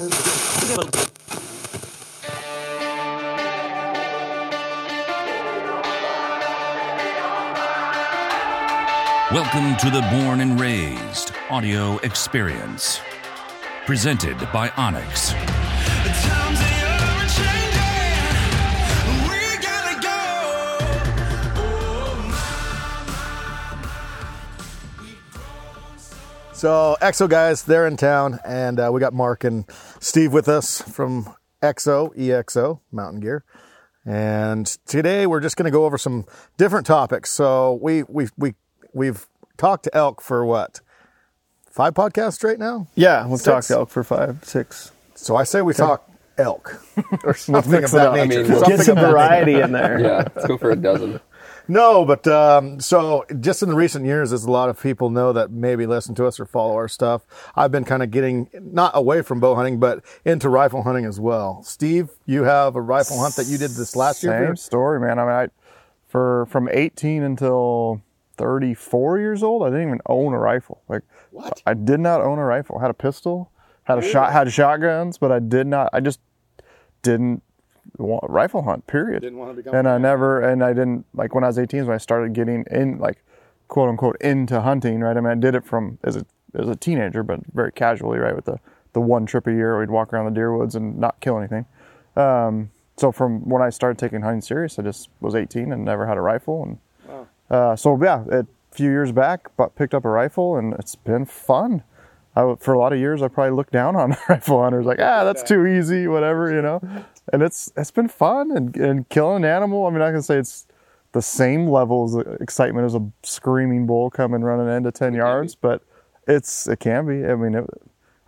Welcome to the Born and Raised audio experience. Presented by onX. So EXO guys, they're in town, and uh, we got Mark and Steve with us from EXO, EXO Mountain Gear. And today we're just going to go over some different topics. So we we we we've talked to elk for what five podcasts right now. Yeah, we've Six? talked elk for five, six. So I say we talk elk or something of mix it that up. nature. I mean, Something Get some variety in there. Yeah, let's go for a dozen. No, but um, so just in the recent years, as a lot of people know that maybe listen to us or follow our stuff, I've been kind of getting not away from bow hunting, but into rifle hunting as well. Steve, you have a rifle hunt that you did this last Same year. story, man. I mean, I, for from 18 until 34 years old, I didn't even own a rifle. Like, What? I did not own a rifle. had a pistol, had a shot, had shotguns, but I did not. I just didn't rifle hunt. Period. Didn't want to become and I never, and I didn't like when I was 18 is when I started getting in, like, quote unquote, into hunting. Right. I mean, I did it from as a as a teenager, but very casually. Right, with the the one trip a year, we'd walk around the deer woods and not kill anything. Um, so from when I started taking hunting serious, I just was 18 and never had a rifle, and uh, so yeah, a few years back, but picked up a rifle, and it's been fun. I, for a lot of years, I probably looked down on rifle hunters, like ah, that's too easy, whatever, you know. And it's it's been fun, and and killing an animal. I mean, I can say it's the same level of excitement as a screaming bull coming running into 10 yards, but it's it can be. I mean, it,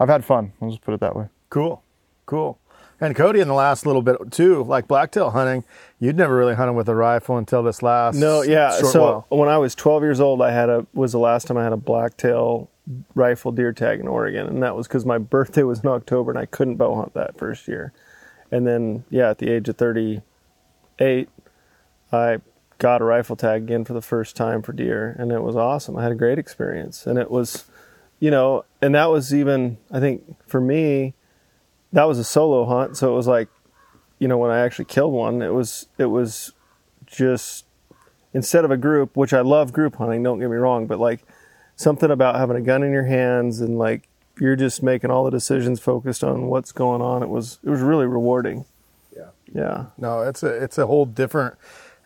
I've had fun. I'll just put it that way. Cool, cool. And Kody, in the last little bit too, like blacktail hunting, you'd never really hunted with a rifle until this last No, yeah. short so while. when I was 12 years old, I had a was the last time I had a blacktail rifle deer tag in Oregon, and that was because my birthday was in October and I couldn't bow hunt that first year. And then, yeah, at the age of 38, I got a rifle tag again for the first time for deer, and it was awesome. I had a great experience, and it was, you know, and that was even I think for me, that was a solo hunt, so it was like, you know, when I actually killed one, it was it was just instead of a group, which I love group hunting, don't get me wrong, but like something about having a gun in your hands and like you're just making all the decisions focused on what's going on. It was it was really rewarding. Yeah. Yeah. No, it's a it's a whole different.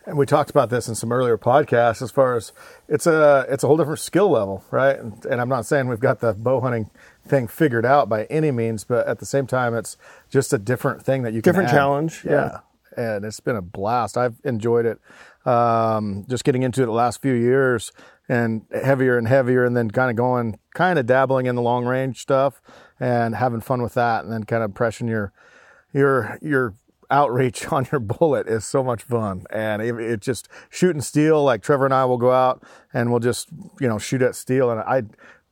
And we talked about this in some earlier podcasts. As far as it's a it's a whole different skill level, right? And, and I'm not saying we've got the bow hunting thing figured out by any means, but at the same time, it's just a different thing that you can Different challenge, yeah. and it's been a blast. I've enjoyed it. Um, just getting into it the last few years and heavier and heavier, and then kind of going, kind of dabbling in the long range stuff and having fun with that, and then kind of pressing your your your outreach on your bullet is so much fun. And it, it just shooting steel like trevor and i will go out and we'll just you know shoot at steel. And i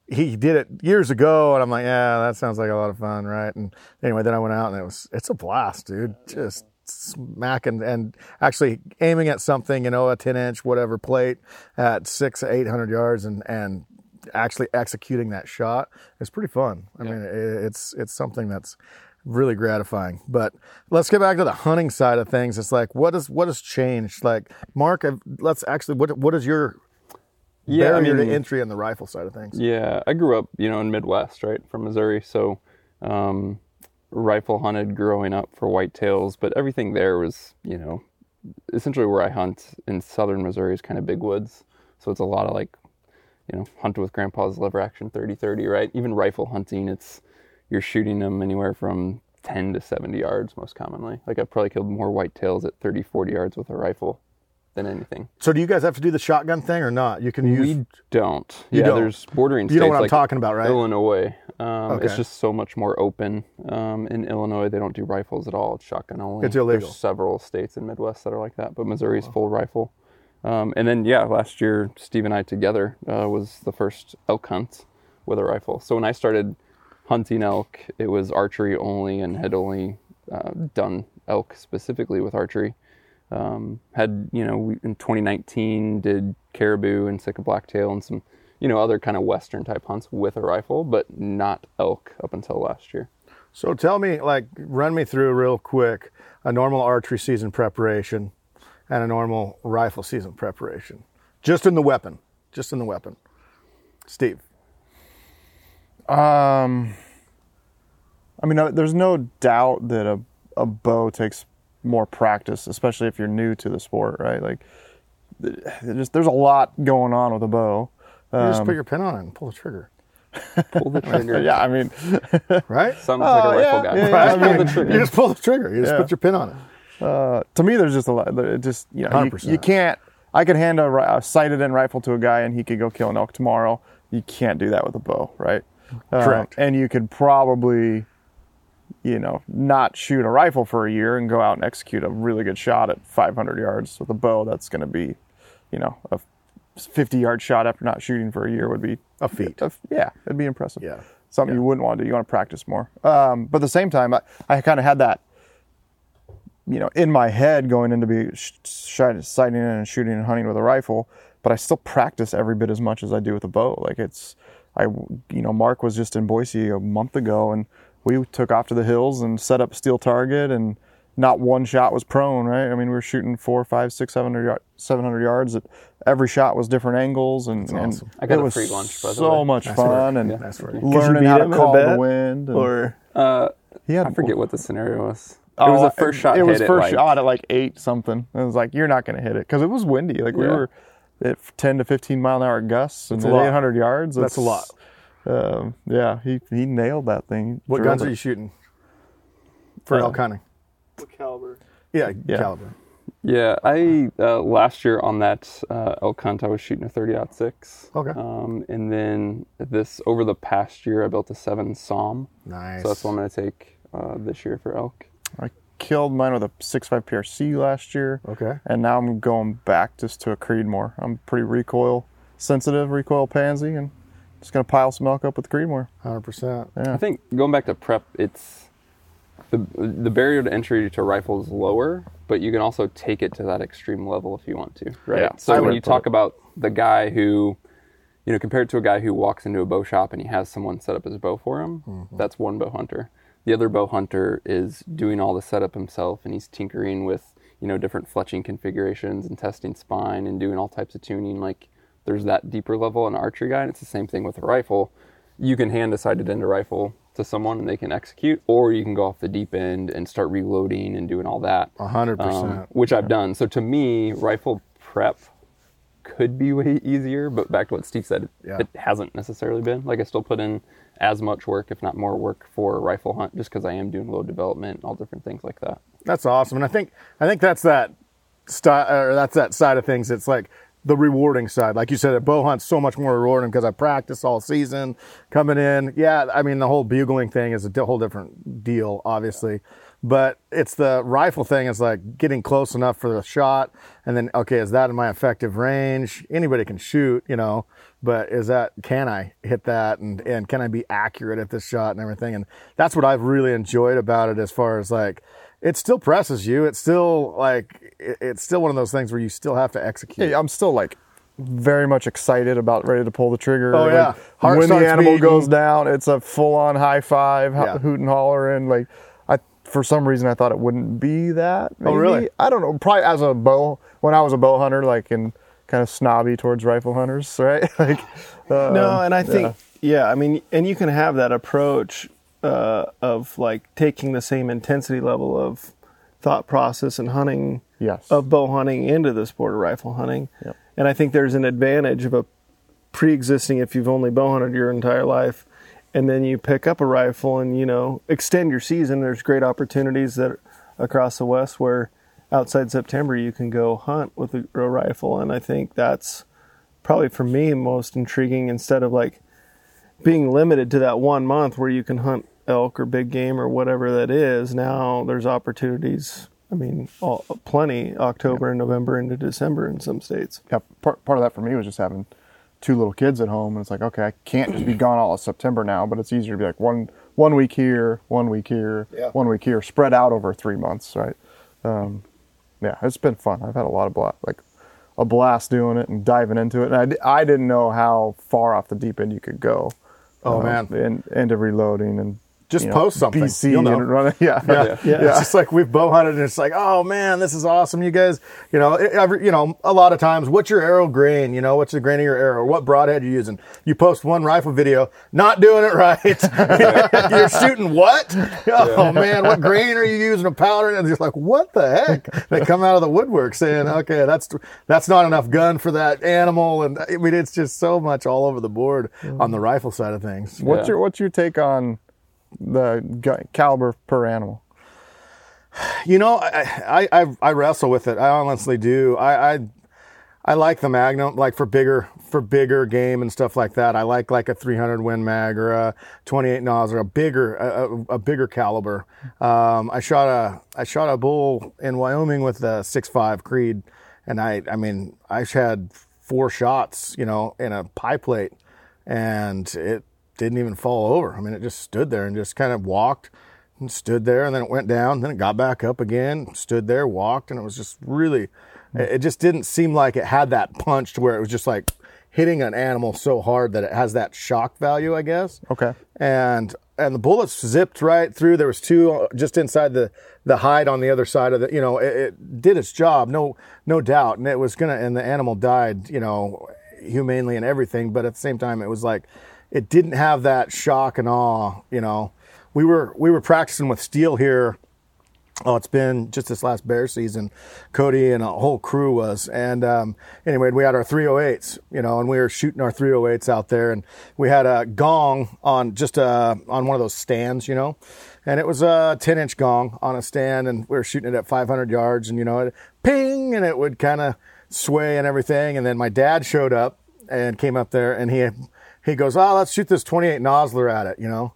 he did it years ago and i'm like yeah that sounds like a lot of fun right? And anyway then i went out and it was it's a blast dude. Just smacking and actually aiming at something you know a 10 inch whatever plate at six 800 yards and and actually executing that shot is pretty fun i mean it, it's it's something that's really gratifying. But let's get back to the hunting side of things. It's like what is what has changed? Like Mark, let's actually what what is your Yeah, I barrier mean, to entry on the rifle side of things? yeah, I grew up, you know, in Midwest, right, from Missouri. So, um, rifle hunted growing up for whitetails, but everything there was, you know, essentially where I hunt in southern Missouri is kind of big woods. So it's a lot of like, you know, hunt with grandpa's lever action 30-30, right? Even rifle hunting, it's you're shooting them anywhere from 10 to 70 yards most commonly. Like I've probably killed more whitetails at 30, 40 yards with a rifle than anything. So do you guys have to do the shotgun thing or not? You can use. We don't. You yeah, don't? there's bordering You know states what I'm like talking about, right? Illinois. Um, It's just so much more open. Um, in Illinois, they don't do rifles at all. It's shotgun only. It's illegal. There's several states in Midwest that are like that, but Missouri's full rifle. Um, and then yeah, last year Steve and I together uh, was the first elk hunt with a rifle. So when I started hunting elk, it was archery only and had only uh, done elk specifically with archery. Um, had you know in 2019 did caribou and sitka blacktail and some you know other kind of western type hunts with a rifle, but not elk up until last year. So tell me, like, run me through real quick a normal archery season preparation and a normal rifle season preparation, just in the weapon, just in the weapon. Steve. Um, I mean, uh, there's no doubt that a, a bow takes more practice, especially if you're new to the sport, right? Like, th- there's, there's a lot going on with a bow. You just Um, put your pin on it and pull the trigger, Pull the trigger. yeah, I mean, right? Sounds like a Oh, rifle yeah, guy. yeah, Right? I mean, you just pull the trigger. You just Yeah. put your pin on it. uh, to me, there's just a lot. It just you know, you, 100%. you can't. I could hand a, a sighted in rifle to a guy and he could go kill an elk tomorrow. You can't do that with a bow, right? Uh, Correct. and you could probably, you know, not shoot a rifle for a year and go out and execute a really good shot at 500 yards with a bow. That's going to be, you know, a 50 yard shot after not shooting for a year would be A feat. a- yeah, it'd be impressive. Yeah. Something you wouldn't want to do. You want to practice more. Um, but at the same time, I, I kind of had that, you know, in my head going into be sh- sighting in and shooting and hunting with a rifle. But I still practice every bit as much as I do with a bow. Like it's, I, you know, Mark was just in Boise a month ago, and we took off to the hills and set up steel target, and not one shot was prone. Right? I mean, we were shooting four, five, six, seven hundred, yard, seven hundred yards. At, every shot was different angles, and, and. I got it a was free lunch, by the so way. much That's fun, right. and That's right. You learning beat how to call the wind. And, Or Uh, he had I forget what the scenario was. Oh, it was the first shot. It was hit first at, like, shot at like eight something. It was like you're not going to hit it because it was windy. Like we Yeah. were at 10 to 15 mile an hour gusts and a at lot. 800 yards. That's a lot. Um, yeah, he he nailed that thing. What guns it. are you shooting for Uh, elk hunting? Caliber? Yeah, Yeah. caliber. Yeah, I uh, last year on that uh, elk hunt, I was shooting a thirty aught six. Okay. Um, and then this over the past year, I built a seven SAUM. Nice. So that's what I'm going to take uh, this year for elk. I killed mine with a 6.5 PRC last year. Okay. And now I'm going back just to a Creedmoor. I'm pretty recoil sensitive, recoil pansy, and just gonna pile some elk up with the Creedmoor. Hundred percent. Yeah. I think going back to prep, it's the the barrier to entry to rifle is lower, but you can also take it to that extreme level if you want to, right? Yeah, so when you talk it- about the guy who, you know, compared to a guy who walks into a bow shop and he has someone set up his bow for him, Mm-hmm. that's one bow hunter. The other bow hunter is doing all the setup himself and he's tinkering with you know different fletching configurations and testing spine and doing all types of tuning. Like there's that deeper level in archery guy, and it's the same thing with a rifle you can hand a sighted end rifle to someone and they can execute, or you can go off the deep end and start reloading and doing all that. A hundred um, percent. which I've done. So to me, rifle prep could be way easier, but back to what Steve said, Yeah. it hasn't necessarily been. Like I still put in as much work, if not more work, for a rifle hunt, just because I am doing load development and all different things like that. That's awesome, and I think I think that's that style, or that's that side of things. It's like the rewarding side, like you said, a bow hunt's so much more rewarding because I practice all season coming in. Yeah, I mean the whole bugling thing is a whole different deal, obviously, but it's the rifle thing. is like getting close enough for the shot, and then okay, is that in my effective range? Anybody can shoot, you know, but is that can I hit that and and can I be accurate at this shot and everything? And that's what I've really enjoyed about it as far as like it still presses you. It's still like it- it's still one of those things where you still have to execute. Yeah, I'm still like very much excited about ready to pull the trigger. Oh, Like, yeah. Heart when the animal beating. goes down, it's a full on high five, Yeah. hoot and holler, and like I for some reason I thought it wouldn't be that. Oh, really? I don't know. Probably as a bow when I was a bow hunter, like and kind of snobby towards rifle hunters, right? like uh, No, and I think yeah. I mean, and you can have that approach uh, of like taking the same intensity level of thought process and hunting Yes. of bow hunting into the sport of rifle hunting. Yep. And I think there's an advantage of a pre-existing if you've only bow hunted your entire life and then you pick up a rifle and you know extend your season there's great opportunities that across the west where outside September you can go hunt with a, a rifle and I think that's probably for me most intriguing instead of like being limited to that one month where you can hunt elk or big game or whatever that is now there's opportunities i mean all, plenty october and november into december in some states. Yeah, part, part of that for me was just having two little kids at home and it's like okay i can't just be gone all of september now but it's easier to be like one one week here one week here Yeah. one week here spread out over three months right? Um, yeah it's been fun. I've had a lot of blast like a blast doing it and diving into it and i, I didn't know how far off the deep end you could go. Oh, uh, man. and into reloading and Just you know, post something. BC You'll know. and run it. Yeah. Yeah. Yeah. It's just like we've bow hunted and it's like, oh man, this is awesome. You guys, you know, every, you know, a lot of times, what's your arrow grain? You know, what's the grain of your arrow? What broadhead you using? You post one rifle video, not doing it right. You're shooting what? Oh man, what grain are you using? A powder? And it's like, what the heck? They come out of the woodwork saying, okay, that's, that's not enough gun for that animal. And uh, I mean, it's just so much all over the board mm. on the rifle side of things. What's your What's your take on the caliber per animal? You know, I, I I wrestle with it. I honestly do. I, I I like the Magnum, like for bigger for bigger game and stuff like that. I like like a 300 Win Mag or a 28 Nosler, a bigger a, a, a bigger caliber. Um, I shot a I shot a bull in Wyoming with a 6.5 Creed, and I I mean I had four shots, you know, in a pie plate, and it didn't even fall over. I mean, it just stood there and just kind of walked and stood there and then it went down then it got back up again stood there walked and it was just really it just didn't seem like it had that punch to where it was just like hitting an animal so hard that it has that shock value i guess Okay. and and the bullets zipped right through there was two uh, just inside the the hide on the other side of the you know it, it did its job no no doubt and it was gonna and the animal died you know humanely and everything but at the same time it was like it didn't have that shock and awe you know. We were we were practicing with steel here. Oh, it's been just this last bear season. Kody and a whole crew was, and um, anyway, we had our 308s, you know, and we were shooting our 308s out there, and we had a gong on just uh, on one of those stands, you know, and it was a 10 inch gong on a stand, and we were shooting it at 500 yards, and you know, it ping, and it would kind of sway and everything, and then my dad showed up and came up there, and he he goes, oh, let's shoot this 28 Nosler at it, you know,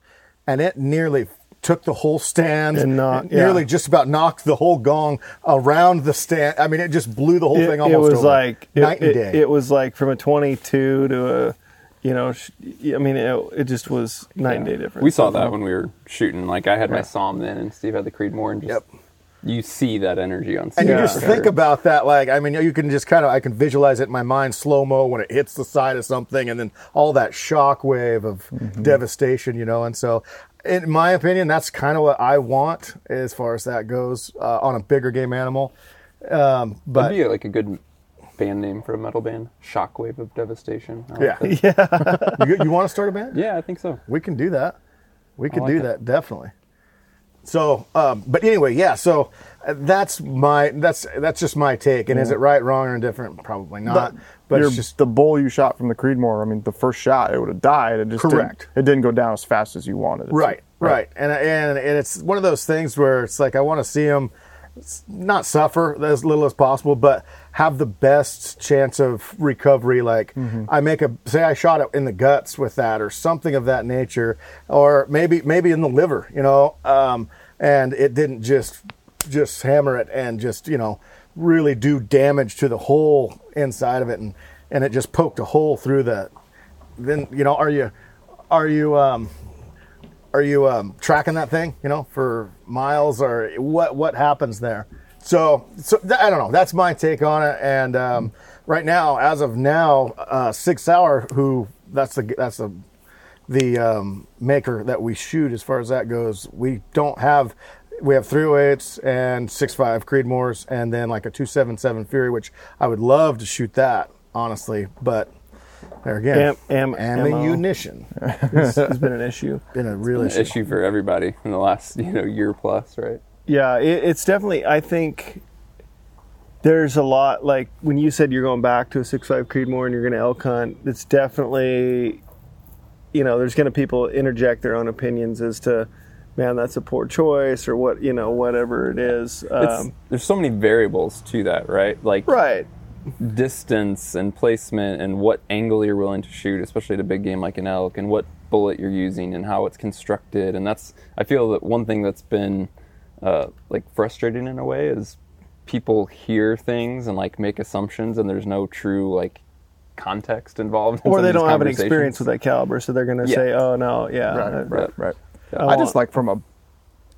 and it nearly took the whole stand And knock- yeah. nearly just about knocked the whole gong around the stand. I mean, it just blew the whole it, thing it almost was over. like it, night and day. It, was like from a 22 to a, you know, sh- I mean, it, it just was night and day difference. We saw that when we were shooting. Like I had my SAUM then, and Steve had the Creedmoor, and just Yep. You see that energy on. and Steve you Yeah. just think about that, like I mean, you can just kind of I can visualize it in my mind slow mo when it hits the side of something, and then all that shock wave of Mm-hmm. devastation, you know. And so, in my opinion, that's kind of what I want as far as that goes uh, on a bigger game animal. Um, but That'd be like a good band name for a metal band. Shockwave of Devastation. Like yeah, that. you, you want to start a band? yeah, I think so. We can do that. We can like do that definitely. So, um, but anyway, yeah. So uh, that's my that's that's just my take. And is it right, wrong, or indifferent? Probably not. But Your- it's just the bull you shot from the Creedmoor. I mean, the first shot it would have died. It just Correct. Didn't, it didn't go down as fast as you wanted it. to. right, right, and and and it's one of those things where it's like I want to see them not suffer as little as possible, but have the best chance of recovery. Like I make a say I shot it in the guts with that, or something of that nature, or maybe maybe in the liver, you know, um, and it didn't just just hammer it and just you know really do damage to the whole inside of it, and and it just poked a hole through the. Then you know, are you are you um, are you um, tracking that thing you know for miles or what what happens there so so th- i don't know that's my take on it and um, right now as of now uh, SIG Sauer who that's the that's the the um, maker that we shoot as far as that goes we don't have we have 308s and 6.5 Creedmoors and then like a 277 Fury which I would love to shoot that honestly but there again Am- am- ammo. ammunition it's, it's been an issue. been a real An issue. issue for everybody in the last you know year plus, right? Yeah, it, it's definitely. I think there's a lot. Like when you said you're going back to a six five Creedmoor and you're going to elk hunt, it's definitely, you know, there's going to people interject their own opinions as to, man, that's a poor choice or what, you know, whatever it is. Um, there's so many variables to that, right? Like right. distance and placement and what angle you're willing to shoot, especially at a big game like an elk, and what bullet you're using and how it's constructed. And that's I feel that one thing that's been uh, like frustrating in a way is people hear things and like make assumptions, and there's no true like context involved. in Or they don't have an experience with that caliber, so they're going to Yeah. say, "Oh no, yeah, Right, uh, right, right. Yeah. I just like from a,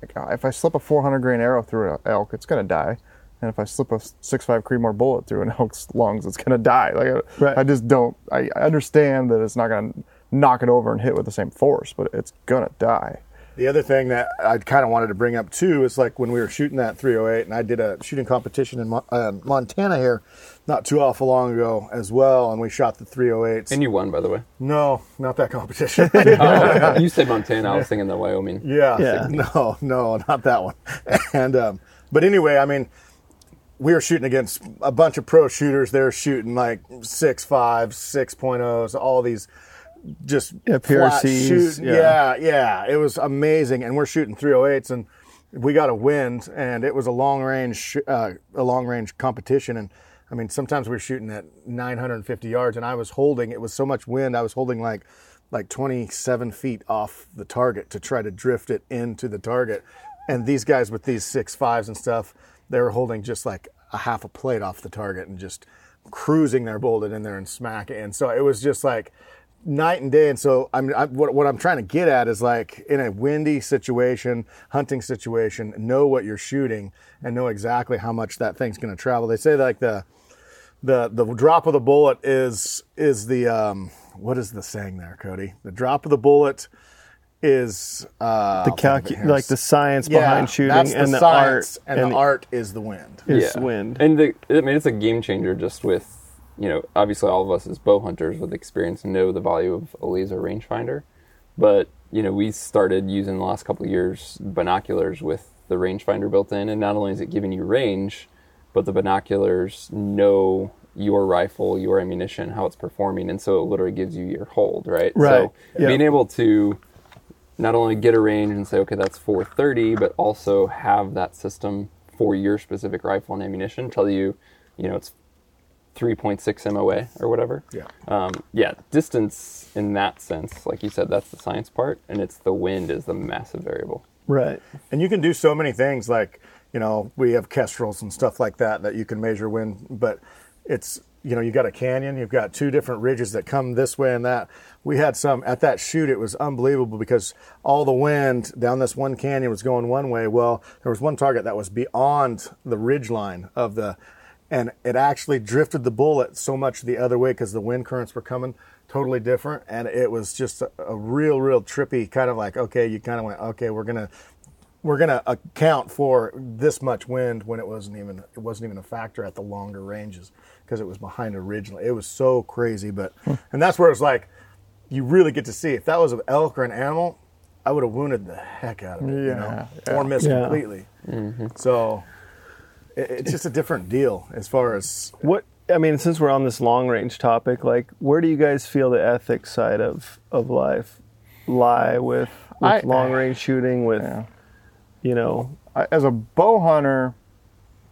like, if I slip a 400 grain arrow through an elk, it's gonna die, and if I slip a 6.5 Creedmoor bullet through an elk's lungs, it's gonna die. Like, I- Right. I just don't. I, I understand that it's not gonna knock it over and hit with the same force, but it's gonna die. The other thing that I kind of wanted to bring up too is like when we were shooting that 308, and I did a shooting competition in Mo- uh, Montana here, not too awful long ago as well, and we shot the 308s. And you won, by the way. no, not that competition. Oh, you said Montana. I was thinking the Wyoming. Yeah. Yeah. No, no, not that one. And um, but anyway, I mean, we were shooting against a bunch of pro shooters. They're shooting like six five, six all these just Yeah, PRCs, shoot- yeah. yeah, yeah. It was amazing, and we're shooting 308s, and we got a wind, and it was a long range, uh, a long range competition, and I mean, sometimes we were shooting at 950 yards, and I was holding. It was so much wind, I was holding like like 27 feet off the target to try to drift it into the target, and these guys with these six fives and stuff, they were holding just like a half a plate off the target and just cruising their bullet in there and smack it. And so it was just like night and day. And so I'm I, what, what I'm trying to get at is like in a windy situation, hunting situation, know what you're shooting and know exactly how much that thing's going to travel. They say like the the the drop of the bullet is is the um, what is the saying there, Kody? The drop of the bullet is uh, The I'll think of it calcu- like the science Yeah, behind shooting that's and the science, art and, and the art is the wind. is wind. And the, I mean, it's a game changer just with, you know, obviously all of us as bow hunters with experience know the value of a laser rangefinder. But, you know, we started using the last couple of years binoculars with the rangefinder built in. And not only is it giving you range, but the binoculars know your rifle, your ammunition, how it's performing. And so it literally gives you your hold, right? Right, So yeah. being able to not only get a range and say, okay, that's 430, but also have that system for your specific rifle and ammunition tell you, you know, it's 3.6 MOA or whatever. Yeah. Um, yeah, distance in that sense, like you said, that's the science part, and it's the wind is the massive variable. right. And you can do so many things like, you know, we have kestrels and stuff like that that you can measure wind, but it's, you know, you've got a canyon, you've got two different ridges that come this way and that. We had some at that shoot, it was unbelievable because all the wind down this one canyon was going one way. Well, there was one target that was beyond the ridge line of the, and it actually drifted the bullet so much the other way because the wind currents were coming totally different. And it was just a, a real, real trippy kind of like, okay, you kind of went, okay, we're going to, we're going to account for this much wind when it wasn't even it wasn't even a factor at the longer ranges because it was behind originally It was so crazy, but and that's where it's like you really get to see if that was an elk or an animal, I would have wounded the heck out of it, you know, Yeah, or missed Yeah. completely. Mm-hmm. So it, it's just a different deal as far as What I mean, since we're on this long range topic, like where do you guys feel the ethics side of of life lie with with I- long range shooting with Yeah. you know as a bow hunter,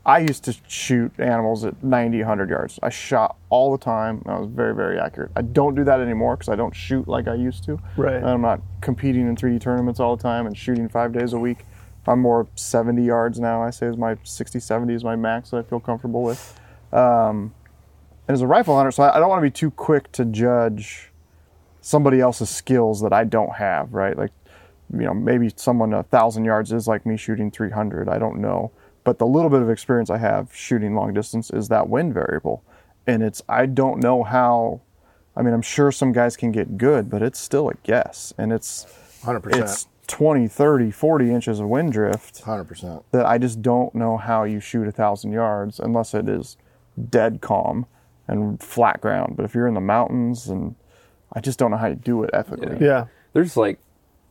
I used to shoot animals at 90, 100 yards. I shot all the time. I was very, very accurate. I don't do that anymore because I don't shoot like I used to. Right. And I'm not competing in 3D tournaments all the time and shooting five days a week. I'm more 70 yards now. I say is my 60, 70 is my max that I feel comfortable with. Um, and as a rifle hunter, so I, I don't want to be too quick to judge somebody else's skills that I don't have, right? Like, you know, maybe someone a thousand yards is like me shooting 300. I don't know. But the little bit of experience I have shooting long distance is that wind variable. And it's, I don't know how, I mean, I'm sure some guys can get good, but it's still a guess. And it's, 100%. it's 20, 30, 40 inches of wind drift 100%. that I just don't know how you shoot a thousand yards unless it is dead calm and flat ground. But if you're in the mountains and I just don't know how you do it ethically. yeah There's like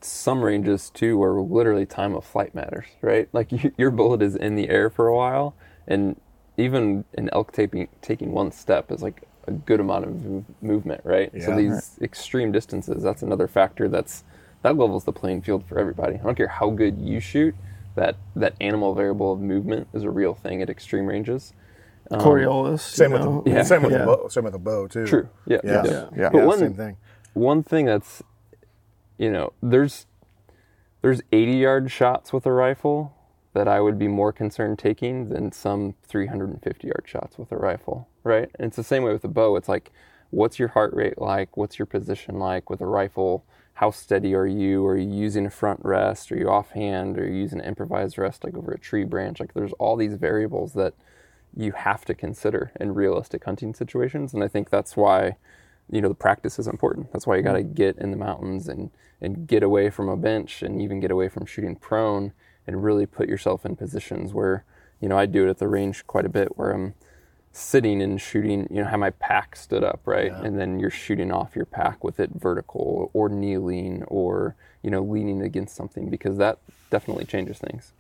some ranges too where literally time of flight matters, right? Like you, your bullet is in the air for a while, and even an elk taking taking one step is like a good amount of movement, right? Yeah. so Yeah. these extreme distances, that's another factor that's that levels the playing field for everybody. I don't care how good you shoot, that that animal variable of movement is a real thing at extreme ranges. Um, Coriolis Same with the, Yeah. same with Yeah. the bow, same with the bow too. True. Yeah. Yeah. Yeah. Yeah. Yeah. But one, same thing. one thing that's you know there's there's 80 yard shots with a rifle that I would be more concerned taking than some 350 yard shots with a rifle, right? And it's the same way with a bow. It's like, what's your heart rate like? What's your position like with a rifle? How steady are you? Are you using a front rest? Are you offhand? Are you using an improvised rest like over a tree branch? Like there's all these variables that you have to consider in realistic hunting situations. And I think that's why you know the practice is important. That's why you got to mm-hmm. get in the mountains and and get away from a bench and even get away from shooting prone and really put yourself in positions where you know I do it at the range quite a bit where I'm sitting and shooting, you know, have my pack stood up, right? And then you're shooting off your pack with it vertical or kneeling or, you know, leaning against something because that definitely changes things.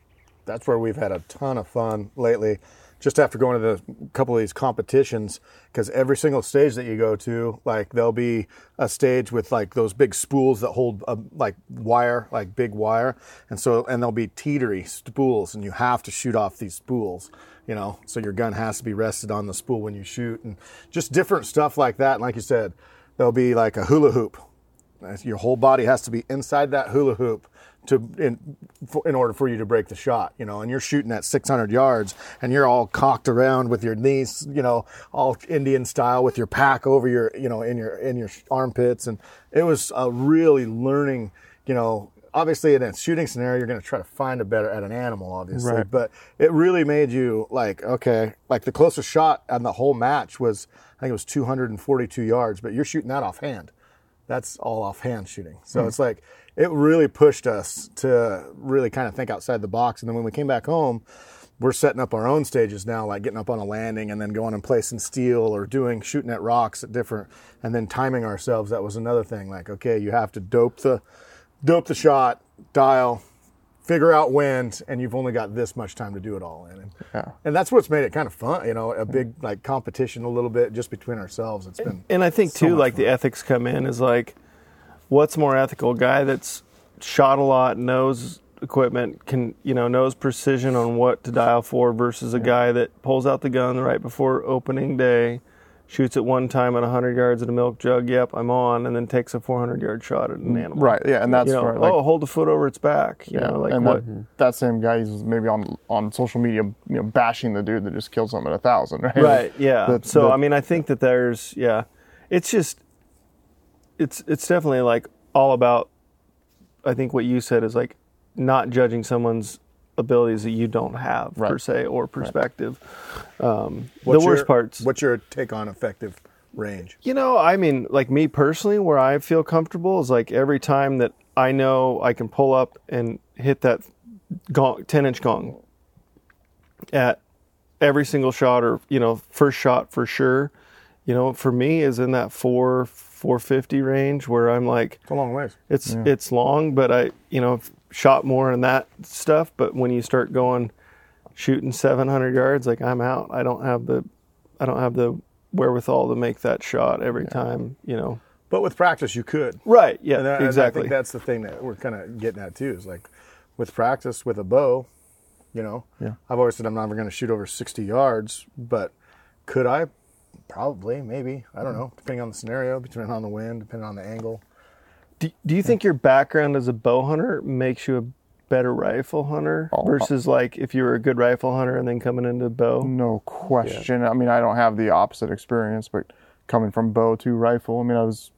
that's where we've had a ton of fun lately. Just after going to the couple of these competitions, because every single stage that you go to, like there'll be a stage with like those big spools that hold a, like wire, like big wire, and so and there'll be teetery spools, and you have to shoot off these spools, you know. So your gun has to be rested on the spool when you shoot, and just different stuff like that. And like you said, there'll be like a hula hoop. Your whole body has to be inside that hula hoop to in in order for you to break the shot, you know. And you're shooting at 600 yards, and you're all cocked around with your knees, you know, all Indian style with your pack over your, you know, in your in your armpits, and it was a really learning, you know. Obviously, in a shooting scenario, you're going to try to find a better at an animal, obviously, Right. but it really made you like, okay, like the closest shot on the whole match was, I think it was 242 yards, but you're shooting that offhand that's all offhand shooting. So hmm. it's like it really pushed us to really kind of think outside the box. And then when we came back home, we're setting up our own stages now, like getting up on a landing and then going and placing steel or doing shooting at rocks at different, and then timing ourselves. That was another thing. Like, okay, you have to dope the dope the shot, dial, figure out wind, and you've only got this much time to do it all in. And, Yeah. and that's what's made it kind of fun. You know, a big like competition a little bit just between ourselves. It's been And I think So too, like the ethics come in is like, what's more ethical? Guy that's shot a lot, knows equipment, can you know knows precision on what to dial for, versus a guy that pulls out the gun right before opening day, shoots it one time at 100 yards at a milk jug. Yep, I'm on, and then takes a 400 yard shot at an mm, animal. Right. Yeah. And that's You know, where, like, oh, hold the foot over its back. You yeah. know, like and what? that, that same guy is maybe on on social media, you know, bashing the dude that just killed someone at a thousand, right? right yeah That- so that- i mean i think that there's yeah it's just it's it's definitely like all about i think what you said is like not judging someone's abilities that you don't have per se or perspective um, the worst your- parts What's your take on effective range? you know, I mean, like me personally, where I feel comfortable is like every time that I know I can pull up and hit that gong, 10 inch gong at every single shot or, you know, first shot for sure, you know, for me is in that four, 450 range where I'm like, It's a long ways. it's, it's long, but I, you know, shot more in that stuff. But when you start going shooting 700 yards, like I'm out. I don't have the, I don't have the wherewithal to make that shot every time, you know. But with practice, you could. Right. Yeah. And I- and exactly. I think that's the thing that we're kind of getting at too. Is like with practice with a bow, you know. Yeah. I've always said I'm never going to shoot over 60 yards, but could I? Probably, maybe. I don't know. Depending on the scenario, depending on the wind, depending on the angle. Do, do you think your background as a bow hunter makes you a better rifle hunter Oh, versus like if you were a good rifle hunter and then coming into bow? No question. I mean, I don't have the opposite experience, but coming from bow to rifle, I mean, I was,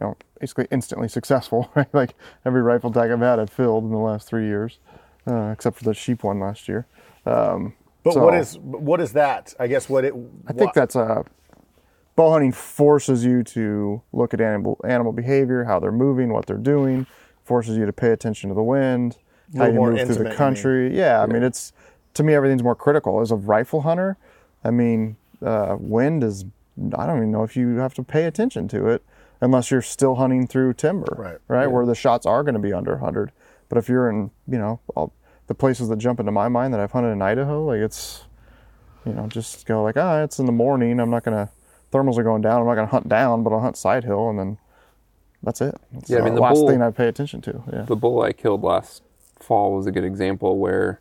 you know, basically instantly successful. Right? Like every rifle tag I've had, I've filled in the last three years, uh, except for the sheep one last year. Um, But so what is what is that? I guess what it. I think that's a bow hunting forces you to look at animal animal behavior, how they're moving, what they're doing, forces you to pay attention to the wind, how you move through intimate, the you country. Yeah, I mean it's to me everything's more critical. As a rifle hunter, I mean uh, wind is I don't even know if you have to pay attention to it unless you're still hunting through timber, Right. Right, where the shots are going to be under 100. But if you're in, you know, all, the places that jump into my mind that I've hunted in Idaho, like it's you know, just go like, ah, it's in the morning. I'm not gonna thermals are going down. I'm not gonna hunt down, but I'll hunt side hill, and then that's it. That's Yeah, I mean, the last bull- thing I pay attention to. Yeah, the bull I killed last fall was a good example where,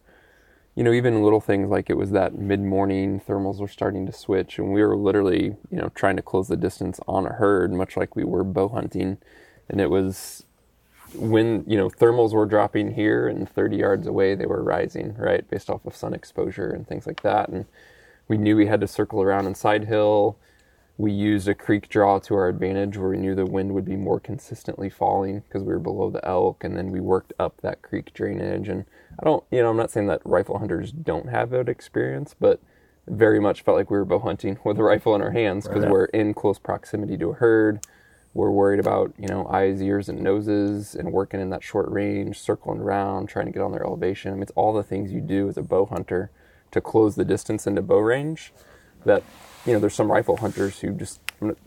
you know, even little things like it was that mid morning thermals were starting to switch, and we were literally, you know, trying to close the distance on a herd, much like we were bow hunting, and it was when you know thermals were dropping here and 30 yards away they were rising right based off of sun exposure and things like that and we knew we had to circle around in side hill we used a creek draw to our advantage where we knew the wind would be more consistently falling because we were below the elk and then we worked up that creek drainage and i don't you know i'm not saying that rifle hunters don't have that experience but very much felt like we were bow hunting with a rifle in our hands because we're in close proximity to a herd. We're worried about you know eyes, ears, and noses, and working in that short range, circling around, trying to get on their elevation. I mean, it's all the things you do as a bow hunter to close the distance into bow range. That you know, there's some rifle hunters who just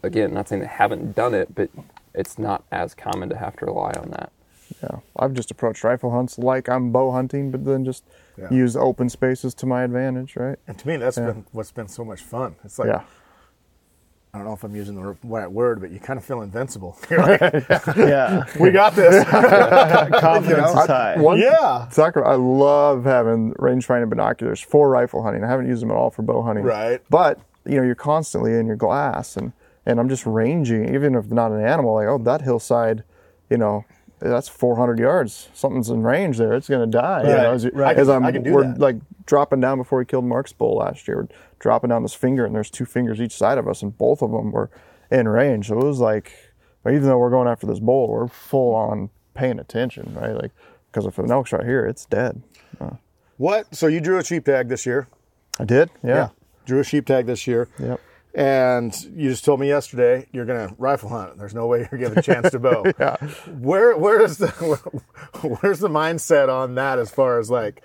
again, not saying they haven't done it, but it's not as common to have to rely on that. Yeah, I've just approached rifle hunts like I'm bow hunting, but then just Yeah. use open spaces to my advantage, right? And to me, that's been what's been so much fun. It's like yeah, I don't know if I'm using the right word, but you kind of feel invincible. Like, Yeah. we got this. Confidence You know? is high. One- yeah. Soccer, I love having rangefinder binoculars for rifle hunting. I haven't used them at all for bow hunting. Right. But you know, you're constantly in your glass, and and I'm just ranging, even if not an animal. Like, oh, that hillside, you know, that's 400 yards. Something's in range there. It's gonna die. you Right, know, as, right. as I I'm, can- I can do we're that. like dropping down before we killed Mark's bull last year. We're dropping down this finger, and there's two fingers each side of us, and both of them were in range. So it was like, even though we're going after this bull, we're full on paying attention, right? Like, because if an elk's right here, it's dead. Uh. What? So you drew a sheep tag this year? I did, yeah. Drew a sheep tag this year. Yep. And you just told me yesterday you're going to rifle hunt. There's no way you're giving a chance to bow. Yeah. Where where is the where's the mindset on that as far as like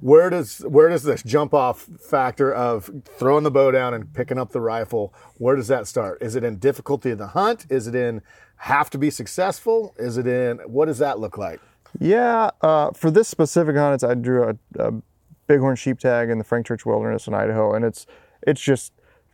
where does where does this jump off factor of throwing the bow down and picking up the rifle? Where does that start? Is it in difficulty of the hunt? Is it in have to be successful? Is it in what does that look like? Yeah, uh, for this specific hunt, it's, I drew a, a bighorn sheep tag in the Frank Church Wilderness in Idaho, and it's it's just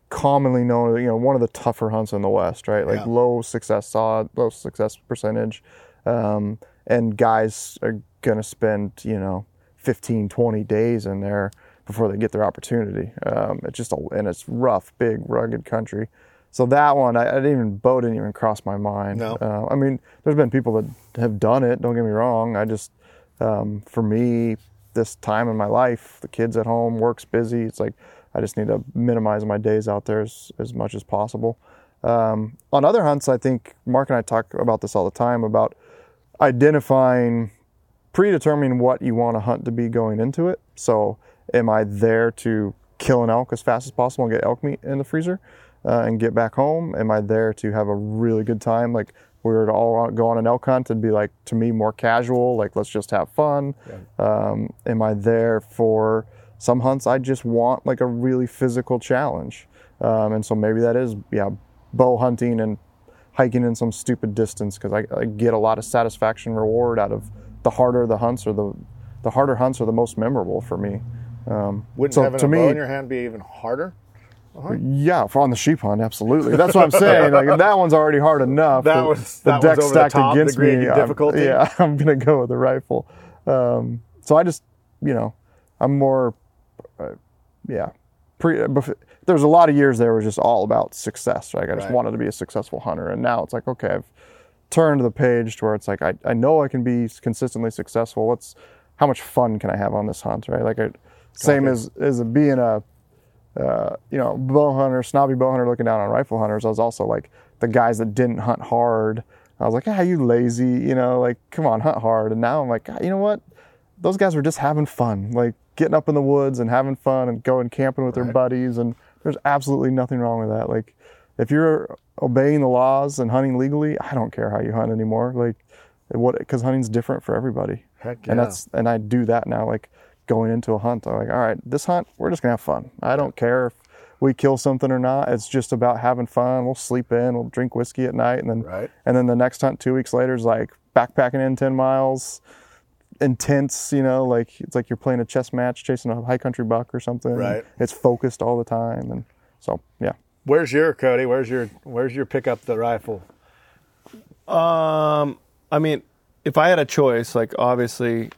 commonly known, you know, one of the tougher hunts in the West, right? Like Yeah. low success saw, low success percentage, um, and guys are gonna spend you know 15, 20 days in there before they get their opportunity. Um, it's just a, and it's rough, big, rugged country. So that one, I, I didn't even bow didn't even cross my mind. No. Uh, I mean, there's been people that have done it. Don't get me wrong. I just, um, for me, this time in my life, the kids at home, work's busy. It's like I just need to minimize my days out there as, as much as possible. Um, on other hunts, I think Mark and I talk about this all the time about identifying, predetermining what you want a hunt to be going into it. So, am I there to kill an elk as fast as possible and get elk meat in the freezer uh, and get back home? Am I there to have a really good time? Like, we were to all go on an elk hunt and be like, to me, more casual, like, let's just have fun. Um, am I there for some hunts? I just want like a really physical challenge. Um, and so maybe that is, yeah, bow hunting and hiking in some stupid distance because I, I get a lot of satisfaction reward out of the harder the hunts or the the harder hunts are the most memorable for me. Um, Wouldn't so having to a me, bow in your hand be even harder? Yeah, for on the sheep hunt, absolutely. That's what I'm saying. Like that one's already hard enough. That The- was- the that was deck the stacked top, against grade me. of I'm- yeah, I'm gonna go with the rifle. Um, so I just, you know, I'm more, uh, yeah. Pre, bef- there's a lot of years there was just all about success. Like I just Right. wanted to be a successful hunter, and now it's like, okay, I've turned the page to where it's like I, I know I can be consistently successful. What's how much fun can I have on this hunt, right? Like I, same as as being a uh, you know, bow hunter, snobby bow hunter looking down on rifle hunters, I was also like the guys that didn't hunt hard. I was like, ah, you lazy, you know, like, come on, hunt hard. And now I'm like, "Ah, you know what? Those guys were just having fun, like getting up in the woods and having fun and going camping with their buddies. And there's absolutely nothing wrong with that. Like, if you're obeying the laws and hunting legally, I don't care how you hunt anymore. Like, what? Because hunting's different for everybody. Heck yeah. And that's and I do that now. Like going into a hunt, I'm like, all right, this hunt, we're just gonna have fun. I don't care if we kill something or not. It's just about having fun. We'll sleep in, we'll drink whiskey at night, and then Right. and then the next hunt two weeks later is like backpacking in ten miles, intense. You know, like it's like you're playing a chess match, chasing a high country buck or something. Right. It's focused all the time, and so yeah. Where's your Kody? Where's your where's your pick up the rifle? Um, I mean, if I had a choice, like obviously,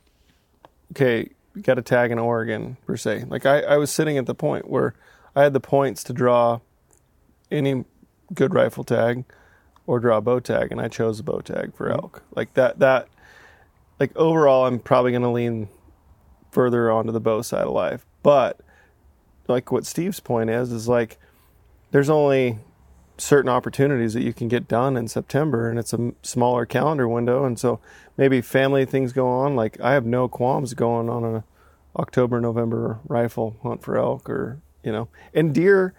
okay, you got a tag in Oregon per se. Like I, I was sitting at the point where I had the points to draw any good rifle tag or draw a bow tag, and I chose a bow tag for mm-hmm. elk. Like that, that, like overall, I'm probably going to lean further onto the bow side of life. But like what Steve's point is, is like there's only certain opportunities that you can get done in September, and it's a smaller calendar window, and so maybe family things go on. Like I have no qualms going on an October November rifle hunt for elk or you know. And deer,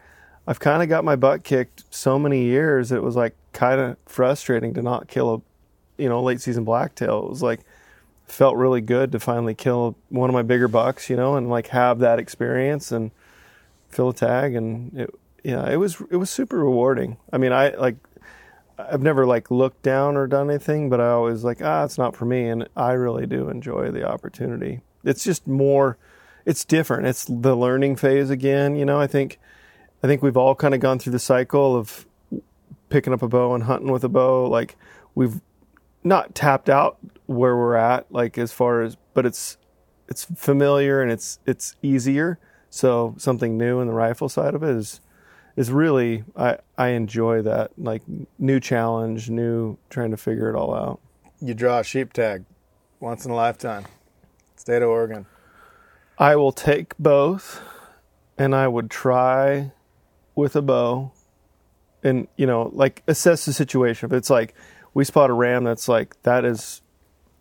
I've kind of got my butt kicked so many years. It was like kind of frustrating to not kill a, you know, late season blacktail. It was like felt really good to finally kill one of my bigger bucks, you know, and like have that experience and fill a tag and it, yeah, it was it was super rewarding. I mean, I like I've never like looked down or done anything, but I always like ah, it's not for me, and I really do enjoy the opportunity. It's just more, it's different. It's the learning phase again. You know, I think, I think we've all kind of gone through the cycle of picking up a bow and hunting with a bow. Like we've not tapped out where we're at, like as far as, but it's it's familiar and it's it's easier. So something new in the rifle side of it is is really I I enjoy that like new challenge, new trying to figure it all out. You draw a sheep tag once in a lifetime. State of Oregon. I will take both and I would try with a bow and you know like assess the situation. If it's like we spot a ram that's like that is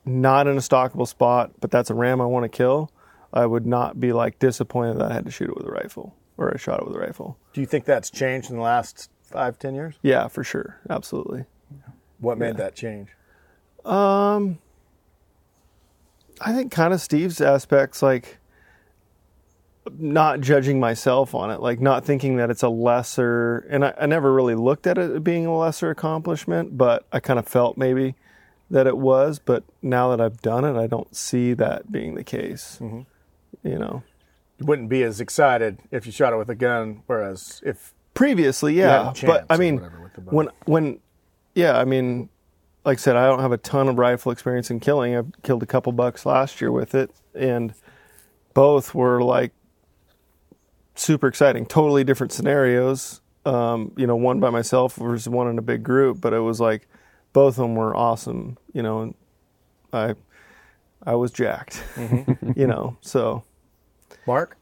not in a stockable spot, but that's a ram I want to kill, I would not be like disappointed that I had to shoot it with a rifle or I shot it with a rifle. Do you think that's changed in the last five, ten years? Yeah, for sure. Absolutely. What made that change? Um, I think kind of Steve's aspects, like not judging myself on it, like not thinking that it's a lesser, and I, I never really looked at it being a lesser accomplishment, but I kind of felt maybe that it was. But now that I've done it, I don't see that being the case. You know, You wouldn't be as excited if you shot it with a gun, whereas if previously, yeah, but I mean, whatever with the bow. when when, yeah, I mean, like I said, I don't have a ton of rifle experience in killing. I killed a couple bucks last year with it, and both were like super exciting. Totally different scenarios. Um, you know, one by myself versus one in a big group, but it was like both of them were awesome. You know, and I I was jacked. you know, so Mark,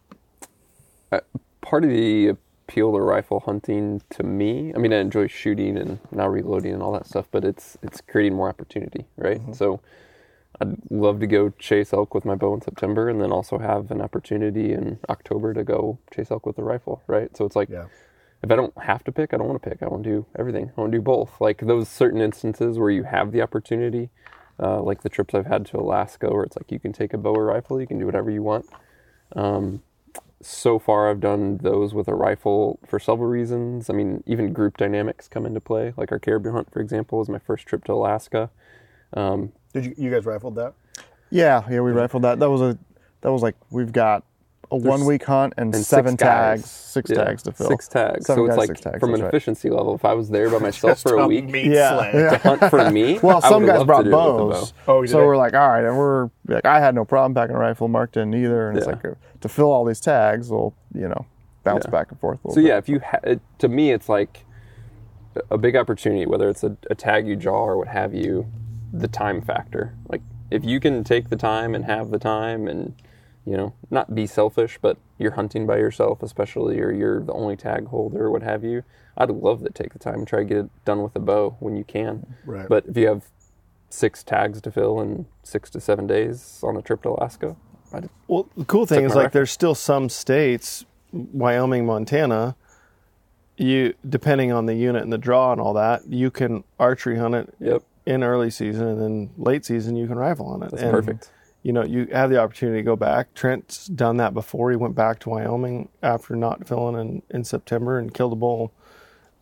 part of the appeal to rifle hunting to me, I mean, I enjoy shooting and now reloading and all that stuff, but it's it's creating more opportunity, right? So I'd love to go chase elk with my bow in September, and then also have an opportunity in October to go chase elk with a rifle, right? So it's like. Yeah. If I don't have to pick, I don't want to pick. I want to do everything. I want to do both. Like those certain instances where you have the opportunity, uh, like the trips I've had to Alaska, where it's like you can take a bow or rifle, you can do whatever you want. Um, so far I've done those with a rifle for several reasons. I mean, even group dynamics come into play. Like our caribou hunt, for example, was my first trip to Alaska. Um, did you you guys rifled that? Yeah, yeah, we rifled that. That was a that was like we've got a one week hunt and, and seven six tags, six Yeah, tags to fill. Six tags. Seven so it's guys, like tags, from an that's right. efficiency level, if I was there by myself for a week meat Yeah. Yeah. to hunt for me, Well, I some would guys love brought to do it with a bows. bow. Oh, so they? we're like, all right, and we're like, I had no problem packing a rifle. Mark didn't either, and it's like uh, to fill all these tags, we'll you know bounce Yeah. back and forth. A little So bit. yeah, if you ha- it, to me, it's like a big opportunity, whether it's a, a tag you draw or what have you. The time factor, like if you can take the time and have the time, and you know, not be selfish, but you're hunting by yourself, especially, or you're the only tag holder or what have you. I'd love to take the time and try to get it done with a bow when you can. Right. But if you have six tags to fill in six to seven days on a trip to Alaska, I'd, Well, the cool thing is like there's still some states, Wyoming, Montana, you depending on the unit and the draw and all that, you can archery hunt it Yep. in early season and then late season you can rifle on it. That's And, perfect. You know, you have the opportunity to go back. Trent's done that before. He went back to Wyoming after not filling in, in September and killed a bull.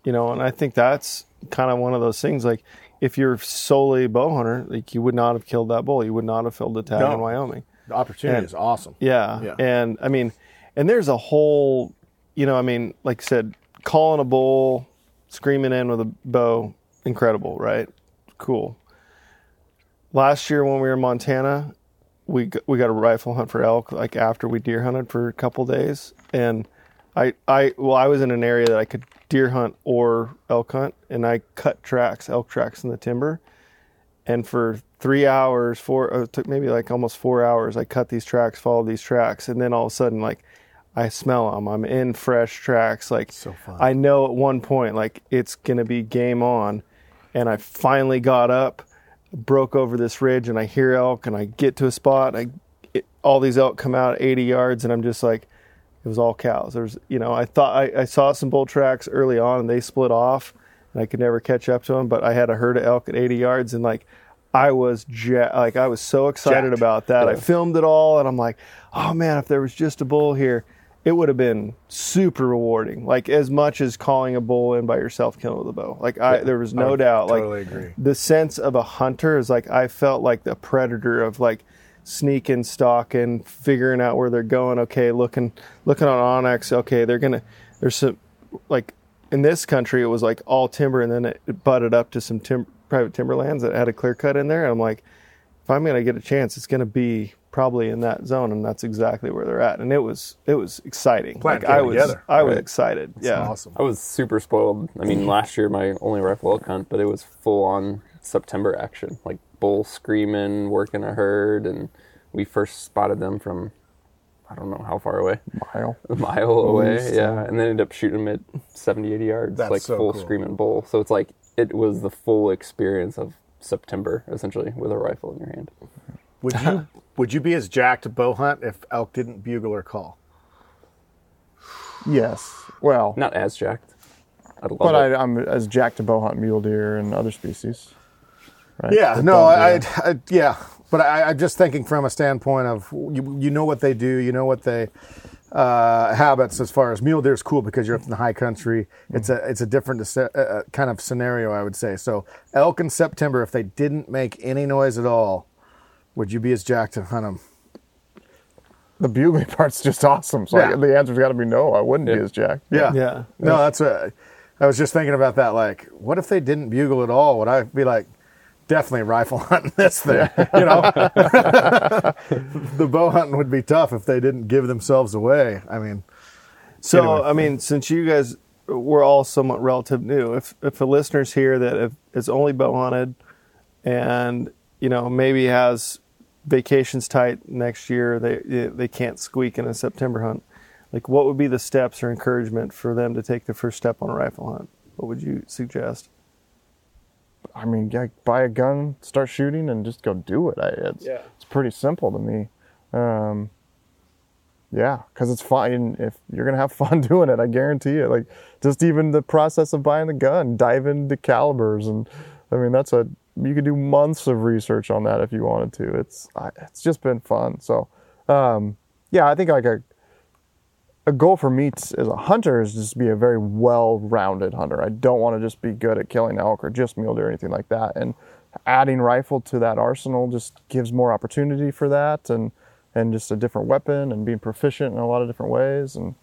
You know, and I think that's kind of one of those things. Like, if you're solely a bow hunter, like you would not have killed that bull. You would not have filled the tag No. in Wyoming. The opportunity And- is awesome. Yeah. Yeah. And I mean, and there's a whole, you know, I mean, like I said, calling a bull, screaming in with a bow, incredible, right? Cool. Last year when we were in Montana, we we got a rifle hunt for elk like after we deer hunted for a couple days, and I I well I was in an area that I could deer hunt or elk hunt, and I cut tracks, elk tracks in the timber, and for three hours, four uh, it took maybe like almost four hours. I cut these tracks, followed these tracks, and then all of a sudden, like I smell them. I'm in fresh tracks. Like So. I know at one point, like it's gonna be game on, and I finally got up, broke over this ridge, and I hear elk, and I get to a spot. I it, all these elk come out 80 yards, and I'm just like, it was all cows. There's you know, I thought I, I saw some bull tracks early on and they split off and I could never catch up to them, but I had a herd of elk at 80 yards and like, I was ja- like, I was so excited Jacked. about that. I filmed it all and I'm like, oh man, if there was just a bull here, it would have been super rewarding. Like as much as calling a bull in by yourself, killing with a bow. Like I, there was no doubt. totally like agree. the sense of a hunter is like I felt like the predator of like sneaking, stalking, figuring out where they're going. Okay, looking looking on onX. Okay, they're gonna. There's some like in this country it was like all timber, and then it, it butted up to some tim- private timberlands that had a clear cut in there. And I'm like, if I'm gonna get a chance, it's gonna be probably in that zone, and that's exactly where they're at. And it was it was exciting. Plan like I was together, I was right? excited. yeah. Awesome. I was super spoiled. I mean, mm-hmm. last year my only rifle elk hunt, but it was full on September action, like bull screaming, working a herd, and we first spotted them from I don't know how far away, Mile. a mile away, least, yeah, and then ended up shooting them at 70, 80 yards, That's like so full cool. screaming bull. So it's like it was the full experience of September essentially with a rifle in your hand. Would you would you be as jacked to bow hunt if elk didn't bugle or call? Yes. Well, Not as jacked. I'd love but it. I, I'm as jacked to bow hunt mule deer and other species. Right? Yeah, That no, don't I. I, yeah, but I, I'm just thinking from a standpoint of you, you know what they do, you know what they uh, habits as far as mule deer is cool because you're up in the high country. It's a it's a different uh, uh, kind of scenario, I would say. So elk in September, if they didn't make any noise at all, would you be as jacked to hunt them? the bugling part's just awesome. So Yeah. I, the answer's got to be no. I wouldn't be as jacked. Yeah, Yeah. No, that's what I was just thinking about that. Like, what if they didn't bugle at all? Would I be like? Definitely rifle hunting this thing, you know. the bow hunting would be tough if they didn't give themselves away. I mean, So Anyway. I mean, since you guys we're all somewhat relative new, if if the listeners here that have, is only bow hunted, and you know maybe has vacations tight next year, they they can't squeak in a September hunt. Like, what would be the steps or encouragement for them to take the first step on a rifle hunt? What would you suggest? I mean, yeah, buy a gun, start shooting, and just go do it. I, it's Yeah. it's pretty simple to me. Um, yeah, because it's fun. If you're gonna have fun doing it, I guarantee it. Like just even the process of buying the gun, dive into calibers, and I mean that's a you could do months of research on that if you wanted to. It's it's just been fun. So um, yeah, I think like a a goal for me t- as a hunter is just to be a very well-rounded hunter. I don't want to just be good at killing elk or just mule deer or anything like that. And adding rifle to that arsenal just gives more opportunity for that and and just a different weapon and being proficient in a lot of different ways. And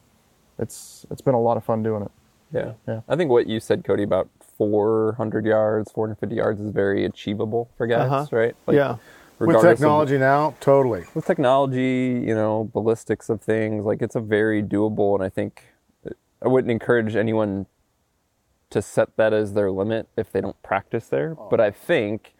it's it's been a lot of fun doing it. Yeah. Yeah. I think what you said, Kody, about 400 yards, 450 yards is very achievable for guys, Uh-huh. right? Yeah. with regardless of- technology now, totally. with technology, you know, ballistics of things, like it's a very doable. And I think I wouldn't encourage anyone to set that as their limit if they don't practice there. But I think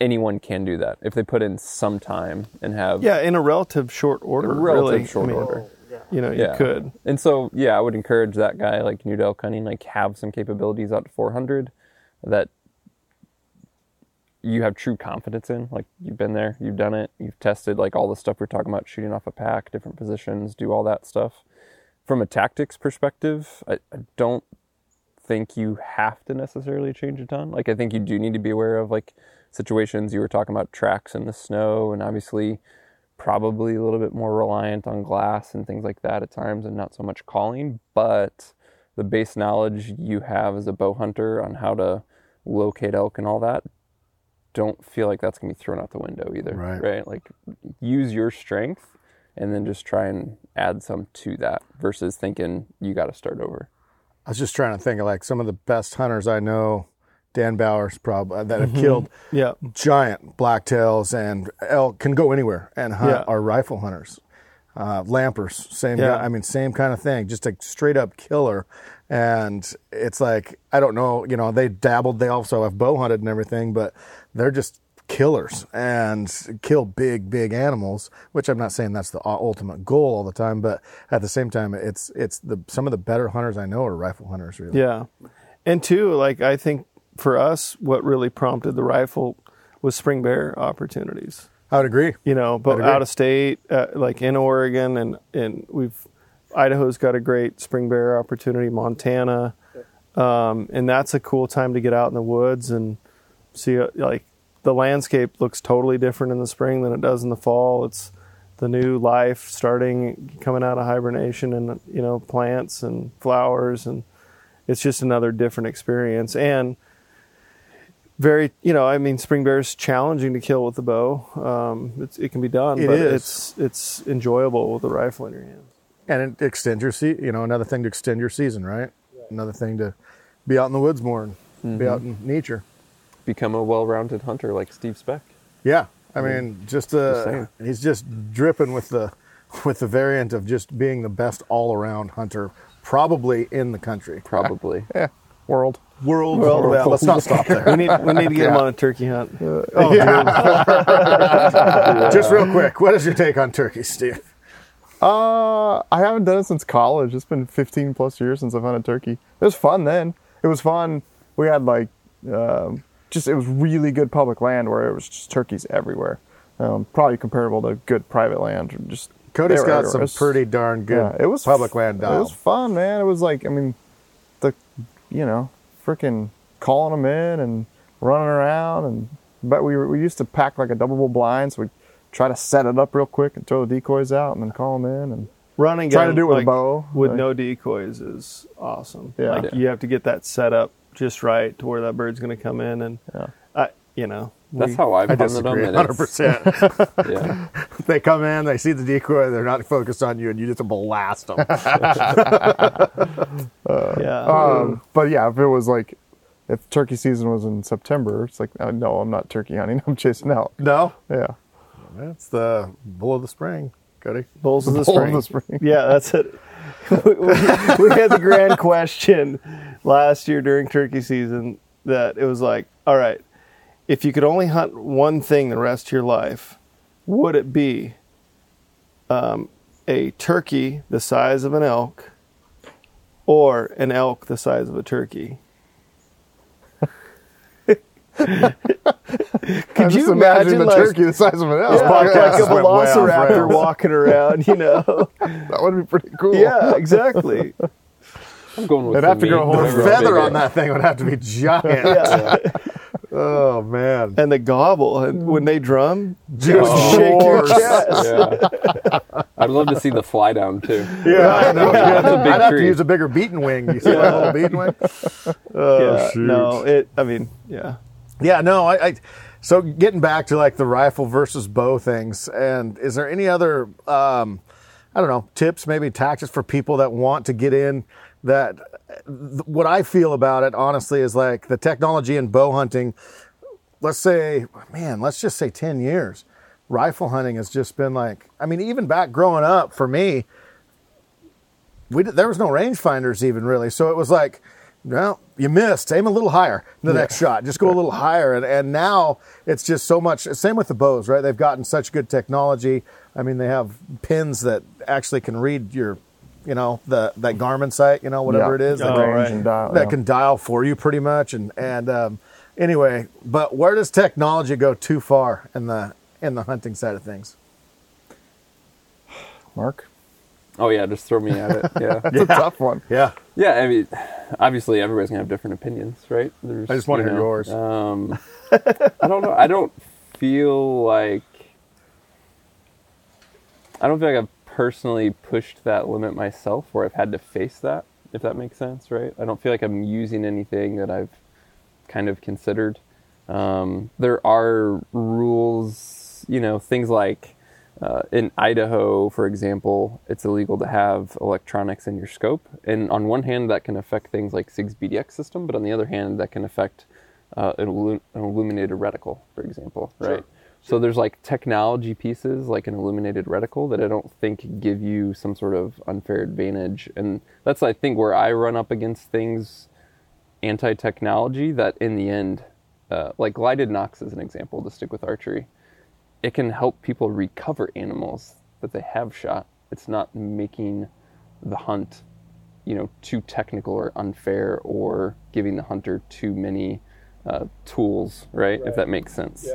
anyone can do that if they put in some time and have Yeah, in a relative short order. a relative really. short I mean, order. You know, Yeah. you could. And so, yeah, I would encourage that guy like new to elk like have some capabilities out to 400 that you have true confidence in. Like you've been there, you've done it, you've tested like all the stuff we're talking about, shooting off a pack, different positions, do all that stuff. From a tactics perspective, I, I don't think you have to necessarily change a ton. Like I think you do need to be aware of like situations you were talking about tracks in the snow and obviously probably a little bit more reliant on glass and things like that at times and not so much calling, but the base knowledge you have as a bow hunter on how to locate elk and all that don't feel like that's going to be thrown out the window either. Right. Right. Like use your strength and then just try and add some to that versus thinking you got to start over. I was just trying to think of like some of the best hunters I know. Dan Bowers, probably that have killed Yeah. giant blacktails and elk can go anywhere and hunt Yeah. are rifle hunters. Uh, lampers, same. Yeah. guy- I mean, same kind of thing. Just a straight up killer. And it's like I don't know. You know, they dabbled. They also have bow hunted and everything, but they're just killers and kill big, big animals. Which I'm not saying that's the ultimate goal all the time, but at the same time, it's it's the some of the better hunters I know are rifle hunters. Really. Yeah. And two, like I think for us, what really prompted the rifle was spring bear opportunities. I would agree. You know, but out of state, uh, like in Oregon, and and we've Idaho's got a great spring bear opportunity. Montana, um, and that's a cool time to get out in the woods and see. uh, Like the landscape looks totally different in the spring than it does in the fall. It's the new life starting coming out of hibernation and you know plants and flowers and it's just another different experience and very you know i mean spring bear is challenging to kill with the bow um, it's, it can be done It but is. it's it's enjoyable with a rifle in your hands and it extends your se- you know another thing to extend your season right another thing to be out in the woods more and be out in nature Become a well-rounded hunter like Steve Speck. yeah i mean just uh saying. he's just dripping with the with the variant of just being the best all-around hunter probably in the country Probably. Yeah, world. World Well, yeah, let's not stop there we need we need to get him on a turkey hunt just real quick what is your take on turkey steve Uh, I haven't done it since college. It's been 15 plus years since I've hunted turkey. It was fun then. It was fun. We had like, um, just it was really good public land where it was just turkeys everywhere. Um, probably comparable to good private land. Just Kody's they were got everywhere. some It was- pretty darn good yeah, it was public f- land It was fun, man. It was like, I mean, the, you know, freaking calling them in and running around and, but we we used to pack like a double blind, so we try to set it up real quick and throw the decoys out and then call them in and running Trying to do it with a bow, with like- no decoys is awesome Yeah. like Yeah. you have to get that set up just right to where that bird's going to come in and Yeah. I, you know That's how I've i hunted disagree them. 100% Yeah. they come in they see the decoy they're not focused on you and you just blast them yeah Um, but yeah, if it was like, if turkey season was in September, it's like, uh, no, I'm not turkey hunting. I'm chasing out. no Yeah. that's the bull of the spring Kody Bulls of the Bull of spring. the spring. Yeah, that's it. we, we- we had the grand question last year during turkey season that it was like, all right, if you could only hunt one thing the rest of your life, would it be um, a turkey the size of an elk or an elk the size of a turkey? Could you imagine, the like- turkey the size of an elk? Yeah, podcast like a just went way off velociraptor rails. walking around, you know? That would be pretty cool. yeah, exactly. I'm going with They'd the have to go meat, home the for whatever a feather on that thing would have to be giant Yeah. oh man and the gobble and when they drum Just just shake your chest Yeah. I'd love to see the fly down too. yeah i know That's a big i'd have to use a bigger beaten wing you see that little beaten wing oh yeah, shoot. no it i mean yeah Yeah, no, I, I. So getting back to like the rifle versus bow things, and is there any other, um, I don't know, tips, maybe tactics for people that want to get in? That uh, th- what I feel about it, honestly, is like the technology in bow hunting. Let's say, man, let's just say ten years. Rifle hunting has just been like, I mean, even back growing up for me, we did, there was no rangefinders even really. So it was like, well, you missed. Aim a little higher. The next shot, just go a little higher. And and now it's just so much. Same with the bows, right? They've gotten such good technology. I mean, they have pins that actually can read your, you know, the that Garmin site, you know, whatever Yeah. it is. The that Oh, can- range right. and dial. that yeah. can dial for you pretty much and and um, anyway but where does technology go too far in the in the hunting side of things Mark. Oh yeah, just throw me at it. Yeah. It's a tough one. yeah Yeah, I mean, obviously everybody's gonna have different opinions, right? There's, I just wanna you hear yours. Um, I don't know. I don't feel like I don't feel like I've personally pushed that limit myself, where I've had to face that. If that makes sense, right? I don't feel like I'm using anything that I've kind of considered. Um, there are rules, you know, things like uh, in Idaho, for example, it's illegal to have electronics in your scope. And on one hand, that can affect things like SIG's BDX system, but on the other hand, that can affect uh, an, an illuminated reticle, for example, right? So there's like technology pieces, like an illuminated reticle, that I don't think give you some sort of unfair advantage. And that's, I think, where I run up against things anti-technology that in the end, uh, like lighted nocks as an example, to stick with archery, it can help people recover animals that they have shot. It's not making the hunt, you know, too technical or unfair or giving the hunter too many uh, tools, right? If that makes sense.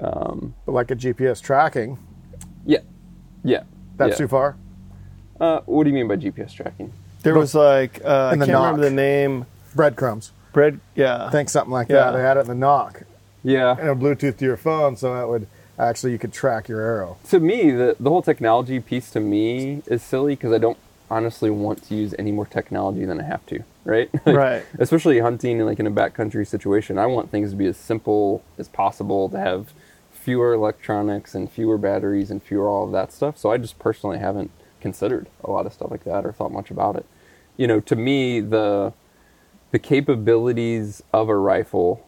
Um, but like a gps tracking yeah. Yeah. that's yeah. too far Uh, what do you mean by GPS tracking? There was like uh, I can't remember the name. Breadcrumbs. Bread. Yeah. I think something like Yeah. that. They had it in the nock Yeah. and a Bluetooth to your phone, so that would actually you could track your arrow. to me, the the whole technology piece to me is silly because I don't honestly want to use any more technology than I have to, right? Like, Right. Especially hunting in like in a backcountry situation, I want things to be as simple as possible to have fewer electronics and fewer batteries and fewer all of that stuff. So I just personally haven't considered a lot of stuff like that or thought much about it. You know, to me, the the capabilities of a rifle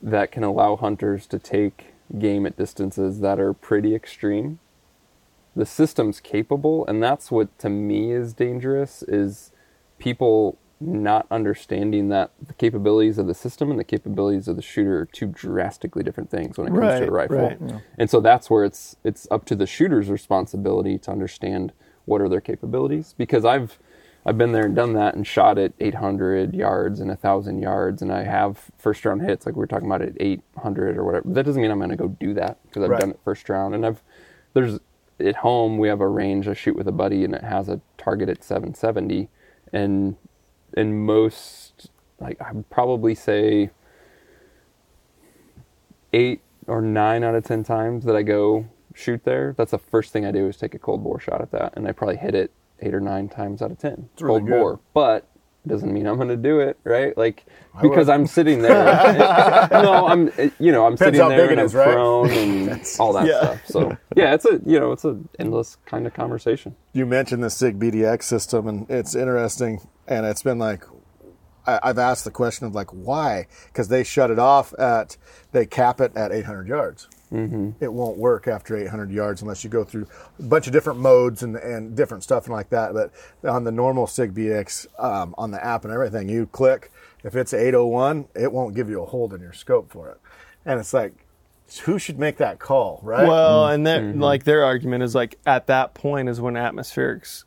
that can allow hunters to take game at distances that are pretty extreme. The system's capable, and that's what to me is dangerous is people not understanding that the capabilities of the system and the capabilities of the shooter are two drastically different things when it comes to a rifle. right. And so that's where it's it's up to the shooter's responsibility to understand what are their capabilities because I've I've been there and done that and shot at 800 yards and 1000 yards and I have first round hits like we were talking about at 800 or whatever. That doesn't mean I'm going to go do that because I've Right. done it first round and I've there's at home we have a range I shoot with a buddy and it has a target at 770 and in most like I'd probably say eight or nine out of ten times that I go shoot there, that's the first thing I do is take a cold bore shot at that, and I probably hit it eight or nine times out of ten. It's really cold good. bore, but doesn't mean I'm going to do it, right? Like because I'm sitting there. no, I'm you know I'm Depends sitting there and I'm is, right? prone and all that Yeah. stuff. So yeah, it's a you know it's an endless kind of conversation. You mentioned the SIG BDX system, and it's interesting. And it's been like, I, I've asked the question of like, why? Because they shut it off at, they cap it at 800 yards. Mm-hmm. It won't work after 800 yards unless you go through a bunch of different modes and, and different stuff and like that. But on the normal SIG BDX, um, on the app and everything, you click. If it's 801, it won't give you a hold in your scope for it. And it's like, who should make that call, right? Well, and then Mm-hmm. like their argument is like at that point is when atmospherics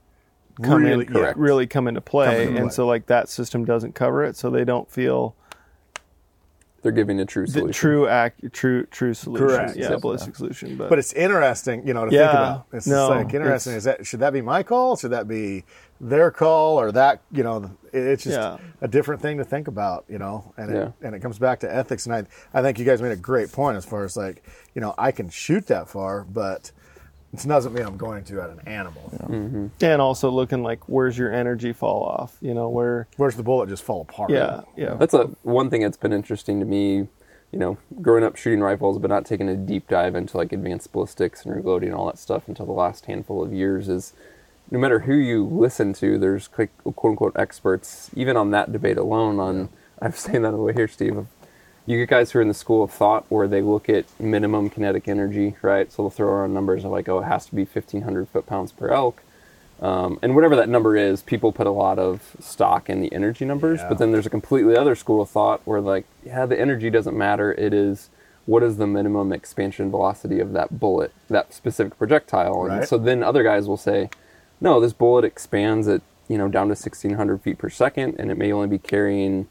come Really- in, correct. really come into play, Come into and play. so like that system doesn't cover it, so they don't feel They're giving a true the solution. true act, true true solution, Correct. yeah, Yes. ballistic solution. But, But it's interesting, you know, to Yeah. think about. It's No, like interesting. it's- Is that should that be my call? Should that be their call or that? You know, it's just Yeah. a different thing to think about. You know, and it, Yeah. and it comes back to ethics. And I I think you guys made a great point as far as like you know I can shoot that far, but it doesn't mean I'm going to at an animal. Mm-hmm. and also looking like where's your energy fall off? You know where? Where's the bullet just fall apart? Yeah, yeah. That's a one thing that's been interesting to me. You know, growing up shooting rifles, but not taking a deep dive into like advanced ballistics and reloading and all that stuff until the last handful of years is no matter who you listen to, there's quote unquote experts, even on that debate alone. On I'm saying that over here, Steve. You get guys who are in the school of thought where they look at minimum kinetic energy, right? So they'll throw around numbers of like, oh, it has to be 1,500 foot pounds per elk. Um, and whatever that number is, people put a lot of stock in the energy numbers. Yeah. But then there's a completely other school of thought where, like, yeah, the energy doesn't matter. It is what is the minimum expansion velocity of that bullet, that specific projectile. And Right. so then other guys will say, no, this bullet expands at you know down to 1,600 feet per second, and it may only be carrying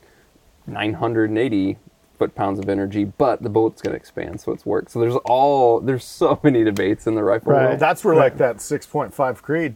980 foot pounds of energy, but the bullet's going to expand, so it's work. So there's all there's so many debates in the rifle Right. world. That's where like that 6.5 Creed,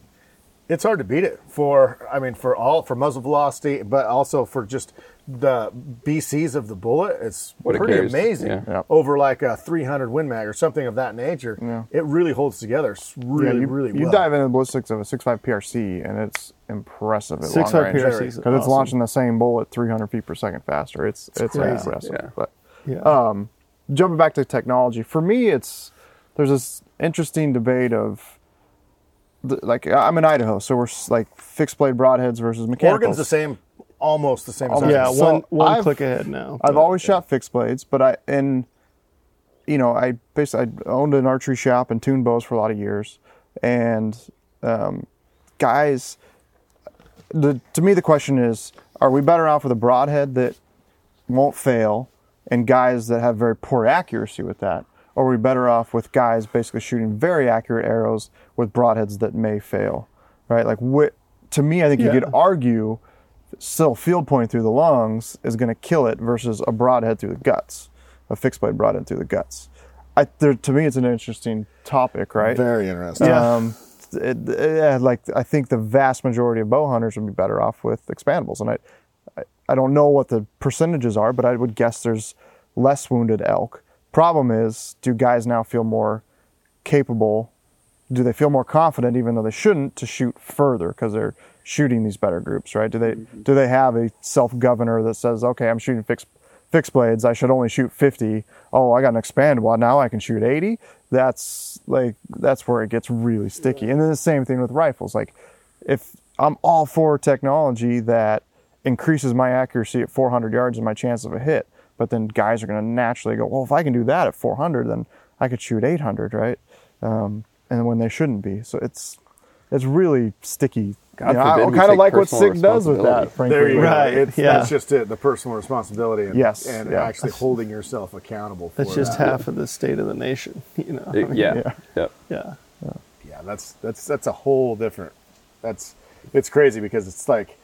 it's hard to beat it for, I mean, for all, for muzzle velocity, but also for just the BCs of the bullet. It's What pretty carries, amazing yeah. Yeah. over like a 300 Win Mag or something of that nature. Yeah. It really holds together s- really, yeah, you, really you dive into the ballistics of a 6.5 PRC, and it's impressive at Six long range. PRC Very. is because it's launching the same bullet 300 feet per second faster. It's it's, crazy. impressive. Yeah. But Yeah. um, jumping back to technology, for me, it's there's this interesting debate of like I'm in Idaho, so we're like fixed blade broadheads versus mechanicals. Oregon's the same, almost the same. as yeah, ours. So one one I've- click ahead now. I've always shot fixed blades, but I and you know I basically I owned an archery shop and tuned bows for a lot of years, and um, guys, the to me the question is: Are we better off with a broadhead that won't fail, and guys that have very poor accuracy with that, or are we better off with guys basically shooting very accurate arrows with broadheads that may fail, right? Like, wh- to me, I think you could argue still field point through the lungs is going to kill it versus a broadhead through the guts, a fixed blade broadhead through the guts. I, there, to me, it's an interesting topic, right? Very interesting. Um, it, yeah, like I think the vast majority of bow hunters would be better off with expandables, and I, I, I don't know what the percentages are, but I would guess there's less wounded elk. Problem is, do guys now feel more capable? Do they feel more confident, even though they shouldn't, to shoot further because they're shooting these better groups, right? Do they do they have a self governor that says, okay, I'm shooting fixed fixed blades, I should only shoot 50. Oh, I got an expand expandable, now I can shoot 80. That's like that's where it gets really sticky. And then the same thing with rifles. Like if I'm all for technology that increases my accuracy at 400 yards and my chance of a hit, but then guys are going to naturally go, well, if I can do that at 400, then I could shoot 800, right? Um, and when they shouldn't be. So it's it's really sticky. God You know, I kind of like what personal SIG does with that, frankly. There you go. Right, It's, yeah. That's just it. The personal responsibility. And, Yes, And yeah. actually holding yourself accountable for That's just that. half of the state of the nation. You know. I mean, yeah, yeah. Yep. Yeah. Yeah, that's that's that's a whole different. That's it's crazy because it's like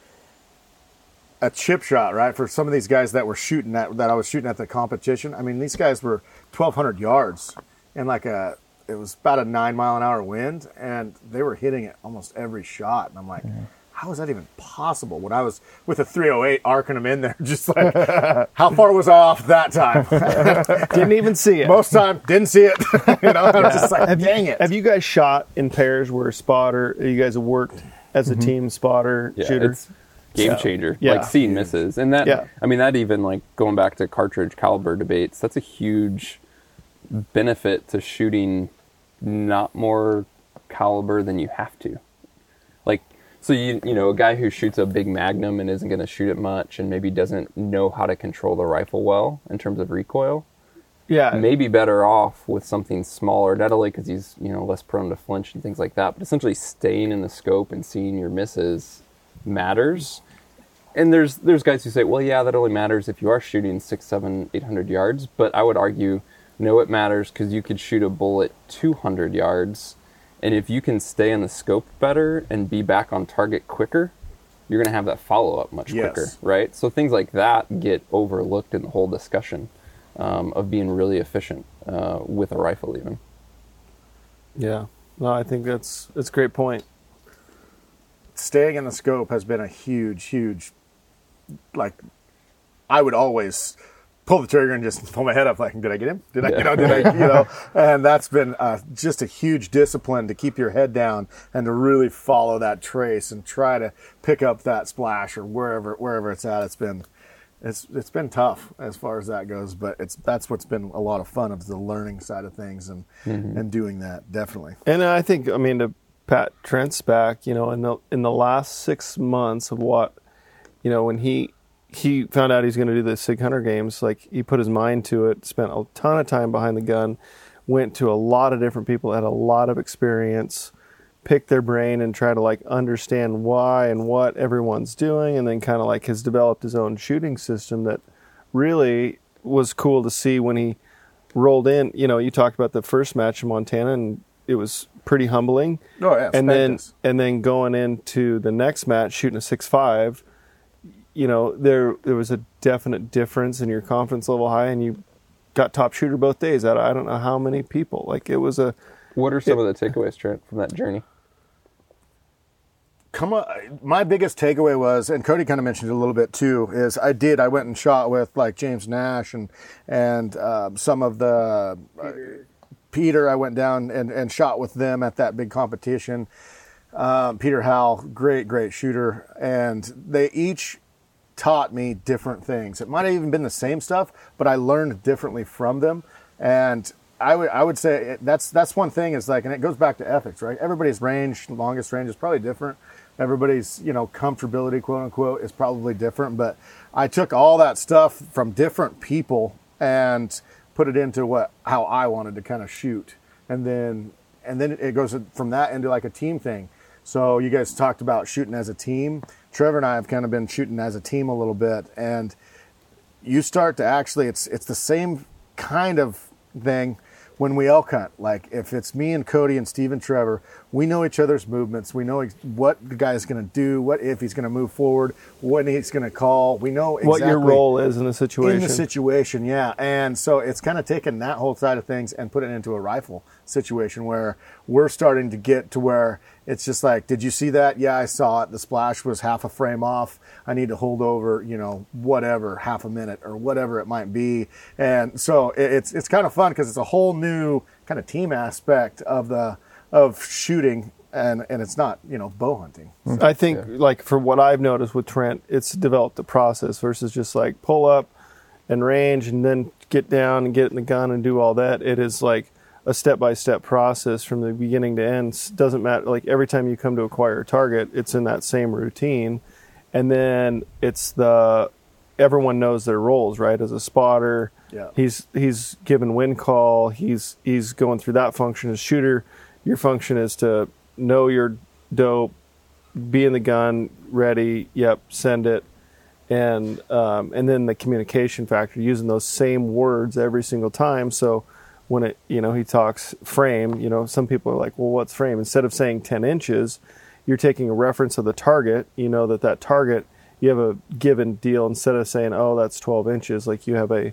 a chip shot, right? For some of these guys that were shooting at that I was shooting at the competition. I mean, these guys were 1,200 yards and like a it was about a nine mile an hour wind, and they were hitting it almost every shot. And I'm like, how is that even possible? When I was with a 308 arcing them in there, just like, how far was I off that time? Didn't even see it. Most time, didn't see it. you know, I'm just like, dang it. Have you guys shot in pairs where a spotter? You guys have worked as a mm-hmm. team spotter Yeah, shooter. it's game So, changer. yeah. Like seeing misses, and that Yeah. I mean that even like going back to cartridge caliber debates. That's a huge benefit to shooting not more caliber than you have to. Like so you you know a guy who shoots a big magnum and isn't going to shoot it much and maybe doesn't know how to control the rifle well in terms of recoil yeah. maybe better off with something smaller, not only because he's you know less prone to flinch and things like that, but essentially staying in the scope and seeing your misses matters. And there's there's guys who say, well, yeah, that only matters if you are shooting six, seven, eight hundred yards. But I would argue, no, it matters because you could shoot a bullet two hundred yards, and if you can stay in the scope better and be back on target quicker, you're gonna have that follow up much Yes. quicker, right? So things like that get overlooked in the whole discussion um, of being really efficient uh, with a rifle, even. Yeah. No, I think that's that's a great point. staying in the scope has been a huge, huge, like, I would always pull the trigger and just pull my head up, like, did I get him? Did I, you know, did I, you know? And that's been uh, just a huge discipline to keep your head down and to really follow that trace and try to pick up that splash or wherever wherever it's at. It's been. It's it's been tough as far as that goes, but it's that's what's been a lot of fun of the learning side of things and and doing that definitely. And I think I mean to pat Trent's back, you know, in the in the last six months of what, you know, when he he found out he's going to do the Sig Hunter games, like he put his mind to it, spent a ton of time behind the gun, went to a lot of different people, had a lot of experience, pick their brain and try to like understand why and what everyone's doing, and then kind of like has developed his own shooting system that really was cool to see when he rolled in. You know, you talked about the first match in Montana, and it was pretty humbling. Oh, yeah, and then and then going into the next match, shooting a six five. You know, there there was a definite difference in your confidence level high, and you got top shooter both days. Out of I don't know how many people. Like it was a What are some of the takeaways, Trent, from that journey? come on my biggest takeaway was and Kody kind of mentioned it a little bit too is i did i went and shot with like james nash and and um, some of the uh, peter i went down and, and shot with them at that big competition um, peter howell great great shooter and they each taught me different things. It might have even been the same stuff but i learned differently from them. And I would I would say it, that's that's one thing is like and it goes back to ethics right? Everybody's range longest range is probably different. Everybody's you know comfortability quote unquote is probably different. But I took all that stuff from different people and put it into what how I wanted to kind of shoot. And then and then it goes from that into like a team thing. So you guys talked about shooting as a team Trevor and I have kind of been shooting as a team a little bit and you start to actually it's it's the same kind of thing when we elk hunt. Like if it's me and Kody and Steve and Trevor, we know each other's movements. We know ex- what the guy's going to do, what if he's going to move forward, when he's going to call. We know exactly what your role is in the situation. in the situation. Yeah, and so it's kind of taken that whole side of things and put it into a rifle situation where we're starting to get to where it's just like, did you see that? Yeah, I saw it. The splash was half a frame off. I need to hold over, you know, whatever, half a minute or whatever it might be. And so it's it's kind of fun because it's a whole new kind of team aspect of the of shooting, and and it's not you know bow hunting. I think, like for what I've noticed with Trent, it's developed a process versus just like pull up and range and then get down and get in the gun and do all that. It is like a step by step process from the beginning to end. Doesn't matter. Like every time you come to acquire a target, it's in that same routine, and then it's the everyone knows their roles, right? As a spotter, Yeah. he's he's given wind call. He's he's going through that function as shooter. Your function is to know your dope, be in the gun, ready. Yep, send it, and um, and then the communication factor, using those same words every single time. So when it, you know, he talks frame, you know, some people are like, well, what's frame? Instead of saying ten inches, you're taking a reference of the target. You know that that target, you have a given deal. Instead of saying, oh, that's twelve inches, like you have a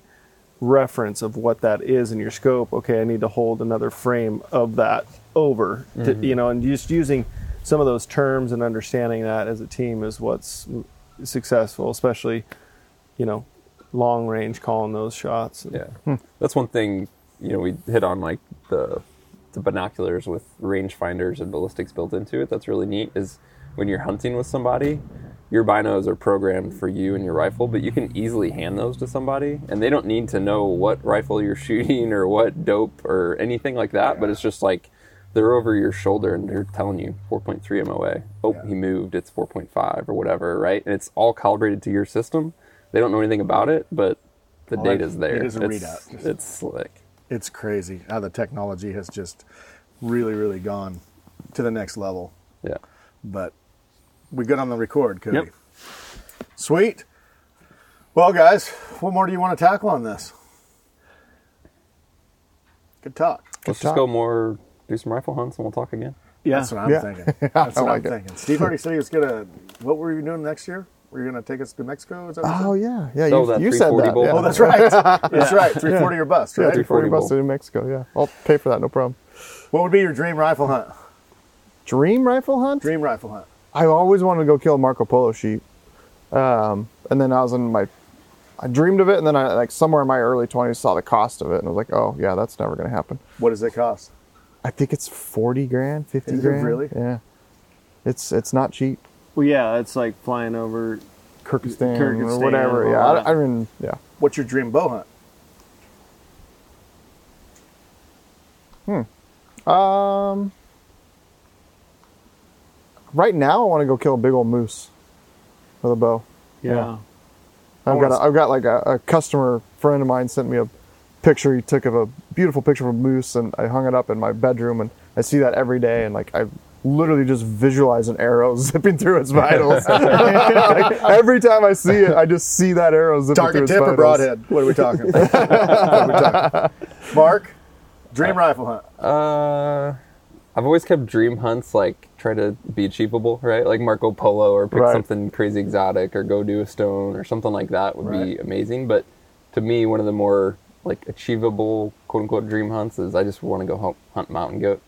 reference of what that is in your scope. Okay, I need to hold another frame of that over, to, mm-hmm. you know, and just using some of those terms and understanding that as a team is what's successful, especially, you know, long range calling those shots. Yeah, hmm. that's one thing. You know, we hit on like the the binoculars with rangefinders and ballistics built into it. That's really neat. Is when you're hunting with somebody, your binos are programmed for you and your rifle, but you can easily hand those to somebody, and they don't need to know what rifle you're shooting or what dope or anything like that. But it's just like they're over your shoulder and they're telling you 4.3 MOA. Oh, he moved. It's 4.5 or whatever, right? And it's all calibrated to your system. They don't know anything about it, but the Well, data's there. it is a it's, readout. It's slick. It's crazy how the technology has just really really gone to the next level. Yeah. But we good on the record, Kody. Yep. Sweet. Well, guys, what more do you want to tackle on this? Good talk. Let's talk. just go more, do some rifle hunts, and we'll talk again. Yeah. That's what I'm Yeah. thinking. That's I what like I'm it. thinking. Steve already said he was gonna. What were you doing next year? Were you gonna take us to Mexico? Is that what Oh said? yeah, yeah. Oh, you, that you said 340 that. bolt. Yeah. Oh, that's right. That's right. 340 your bust, yeah, right? 340 bucks bolt. to New Mexico. Yeah, I'll pay for that. No problem. What would be your dream rifle hunt? Dream rifle hunt. Dream rifle hunt. I always wanted to go kill a Marco Polo sheep, um, and then I was in my, I dreamed of it, and then I like somewhere in my early 20s saw the cost of it, and I was like, oh yeah, that's never gonna happen. What does it cost? I think it's 40 grand, 50 Is it grand. really? Yeah, it's it's not cheap. Well, yeah, it's like flying over. Kyrgyzstan, Kyrgyzstan, or whatever. all Yeah. I, I mean, yeah. What's your dream bow hunt? Hmm. Um, right now I want to go kill a big old moose with a bow. Yeah. I've got s- a, I've got like a, a customer friend of mine sent me a picture he took of a beautiful picture of a moose and I hung it up in my bedroom and I see that every day and like I literally just visualize an arrow zipping through its vitals. Like, every time I see it, I just see that arrow zipping through Target its tip or broadhead? What are we talking? About? What are we talking? Mark, dream rifle hunt. Uh, I've always kept dream hunts like try to be achievable, right? Like Marco Polo or pick Right. something crazy exotic or go do a stone or something like that would be amazing. But to me, one of the more like achievable quote unquote dream hunts is I just want to go hunt, hunt mountain goat.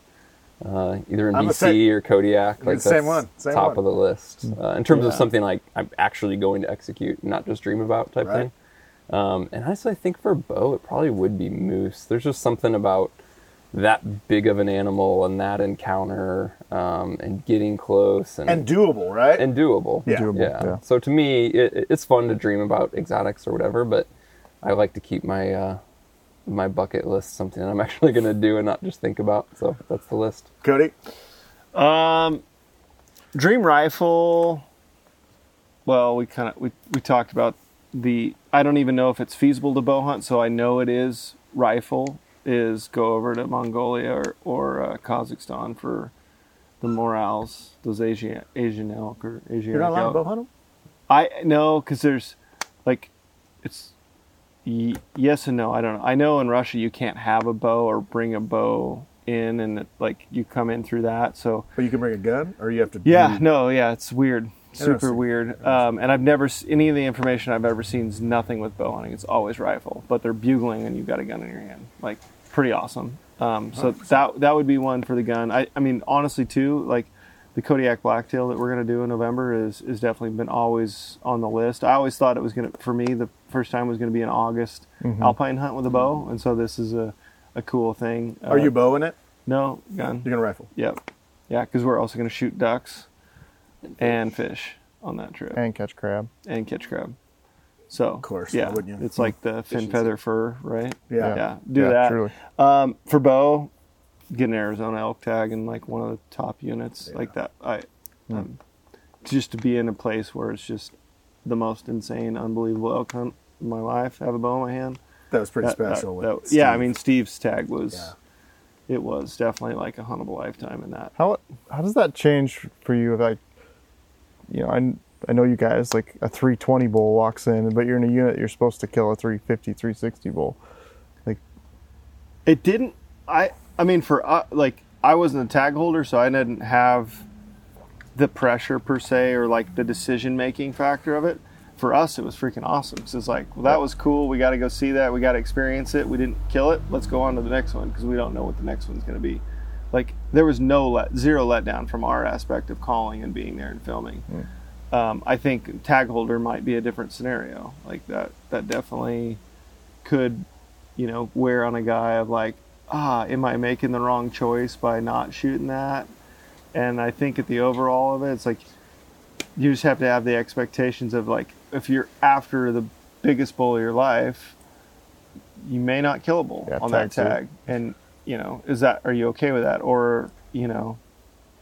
Uh, either in I'm BC same- or Kodiak, the like same that's one, same top one. of the list uh, in terms of something like I'm actually going to execute, not just dream about type Right. thing. Um, and honestly, I think for bow, it probably would be moose. There's just something about that big of an animal and that encounter um, and getting close and And doable, right? and doable. Yeah. Doable, yeah. yeah. So to me, it, it's fun to dream about exotics or whatever, but I like to keep my uh, my bucket list something I'm actually going to do and not just think about. So that's the list. Kody, Um, dream rifle. Well, we kind of we we talked about the. I don't even know if it's feasible to bow hunt, so I know it is rifle. Is go over to Mongolia or or uh, Kazakhstan for the marals, those Asian Asian elk or Asian. you're not allowed to bow hunt them. I no, because there's like it's y- yes and no. I don't know. I know in Russia you can't have a bow or bring a bow in, and it, like you come in through that. So But you can bring a gun, or you have to. yeah, no, yeah, it's weird, super weird. Um, and I've never any of the information I've ever seen is nothing with bow hunting. It's always rifle, but they're bugling and you've got a gun in your hand. Like pretty awesome. Um, so that that would be one for the gun. I, I mean, honestly, too, like the Kodiak Blacktail that we're gonna do in November is is definitely been always on the list. I always thought it was gonna for me the first time was gonna be an August alpine hunt with a bow, and so this is a a cool thing. Are Uh, you bowing it? no gun? You're gonna rifle. Yep. Yeah, because we're also gonna shoot ducks and fish on that trip And catch crab. and catch crab. So of course, yeah, wouldn't you? it's like the fin feather fur, right? Yeah. yeah. Do Yeah, that. truly. Um, for bow, get an Arizona elk tag in like one of the top units like that. I um, just to be in a place where it's just the most insane, unbelievable elk hunt in my life. Have a bow in my hand. That was pretty That- that- special. that- with yeah, I mean Steve's tag was. Yeah. It was definitely like a hunt of a lifetime in that. How how does that change for you? Like, you know, I I know you guys like a 320 bull walks in, but you're in a unit you're supposed to kill a 350, 360 bull. Like, It didn't. I. I mean, for uh, like, I wasn't a tag holder, so I didn't have the pressure per se, or like the decision making factor of it. For us, it was freaking awesome. It's like, well, that was cool. We got to go see that. We got to experience it. We didn't kill it. Let's go on to the next one because we don't know what the next one's going to be. Like, there was no let zero letdown from our aspect of calling and being there and filming. Um, I think tag holder might be a different scenario. Like that. That definitely could you know, wear on a guy of like, ah, am I making the wrong choice by not shooting that? And I think at the overall of it, it's like you just have to have the expectations of like, if you're after the biggest bull of your life, you may not kill a bull Yeah, on that tag suit. tag. And, you know, is that, are you okay with that? Or, you know,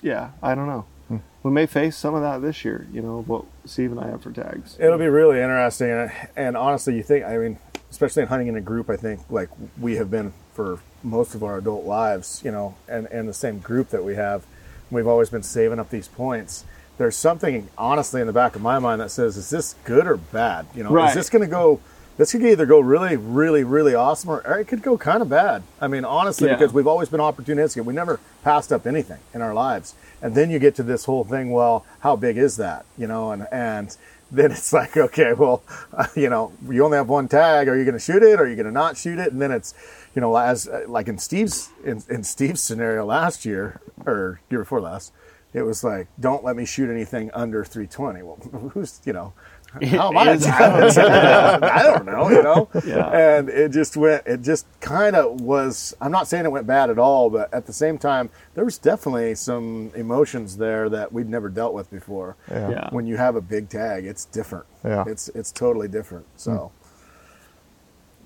yeah, I don't know. Hmm. We may face some of that this year, you know, what Steve and I have for tags. It'll be really interesting, and, and honestly, you think I mean, especially in hunting in a group, I think like we have been for most of our adult lives, you know, and and the same group that we have, we've always been saving up these points. There's something honestly in the back of my mind that says, is this good or bad? You know, Right. is this going to go? This could either go really, really, really awesome, or, or it could go kind of bad. I mean, honestly, Yeah. because we've always been opportunistic. We never passed up anything in our lives. And then you get to this whole thing. Well, how big is that? You know, and and then it's like, okay, well, you know, you only have one tag. Are you going to shoot it? Are you going to not shoot it? And then it's, you know, as uh, like in Steve's in, in Steve's scenario last year or year before last, it was like, don't let me shoot anything under 320. Well, who's you know. How am I? I don't know, you know. Yeah. And it just went. It just kind of was. I'm not saying it went bad at all, but at the same time, there was definitely some emotions there that we'd never dealt with before. Yeah. Yeah. When you have a big tag, it's different. Yeah. It's it's totally different. So. Hmm.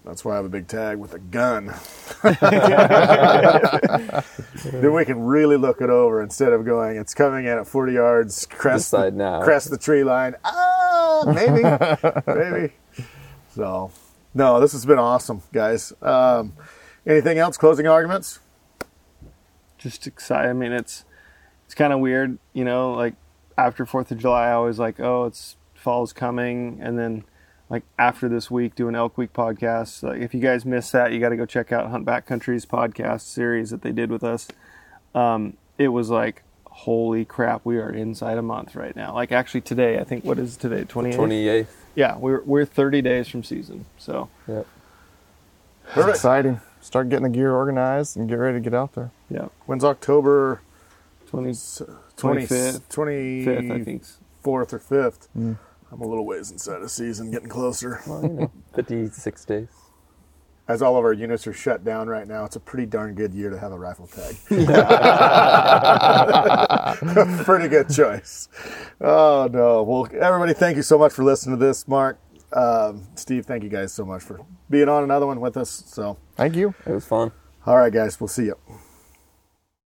That's why I have a big tag with a gun. then we can really look it over instead of going, it's coming in at 40 yards, crest, the, now. crest the tree line. Ah, maybe, maybe. So, no, this has been awesome, guys. Um, anything else? Closing arguments? just excited. I mean, it's it's kind of weird, you know. Like after Fourth of July, I was like, oh, it's fall's coming, and then like after this week, doing Elk Week podcast. Like, if you guys missed that, you got to go check out Hunt Backcountry's podcast series that they did with us. Um, it was like, holy crap, we are inside a month right now. Like actually today, I think what is today, twenty eighth. 28th. Yeah, we're we're thirty days from season, so Yep. it's exciting. Start getting the gear organized and get ready to get out there. yeah, When's October 20, 20, 25th, 24th I think. Fourth or 5th? I'm a little ways inside of season, getting closer. Well, you know, 56 days. As all of our units are shut down right now, it's a pretty darn good year to have a rifle tag. pretty good choice. Oh no! Well, everybody, thank you so much for listening to this. Mark, um, Steve, thank you guys so much for being on another one with us. So, Thank you. It was fun. all right, guys, we'll see you.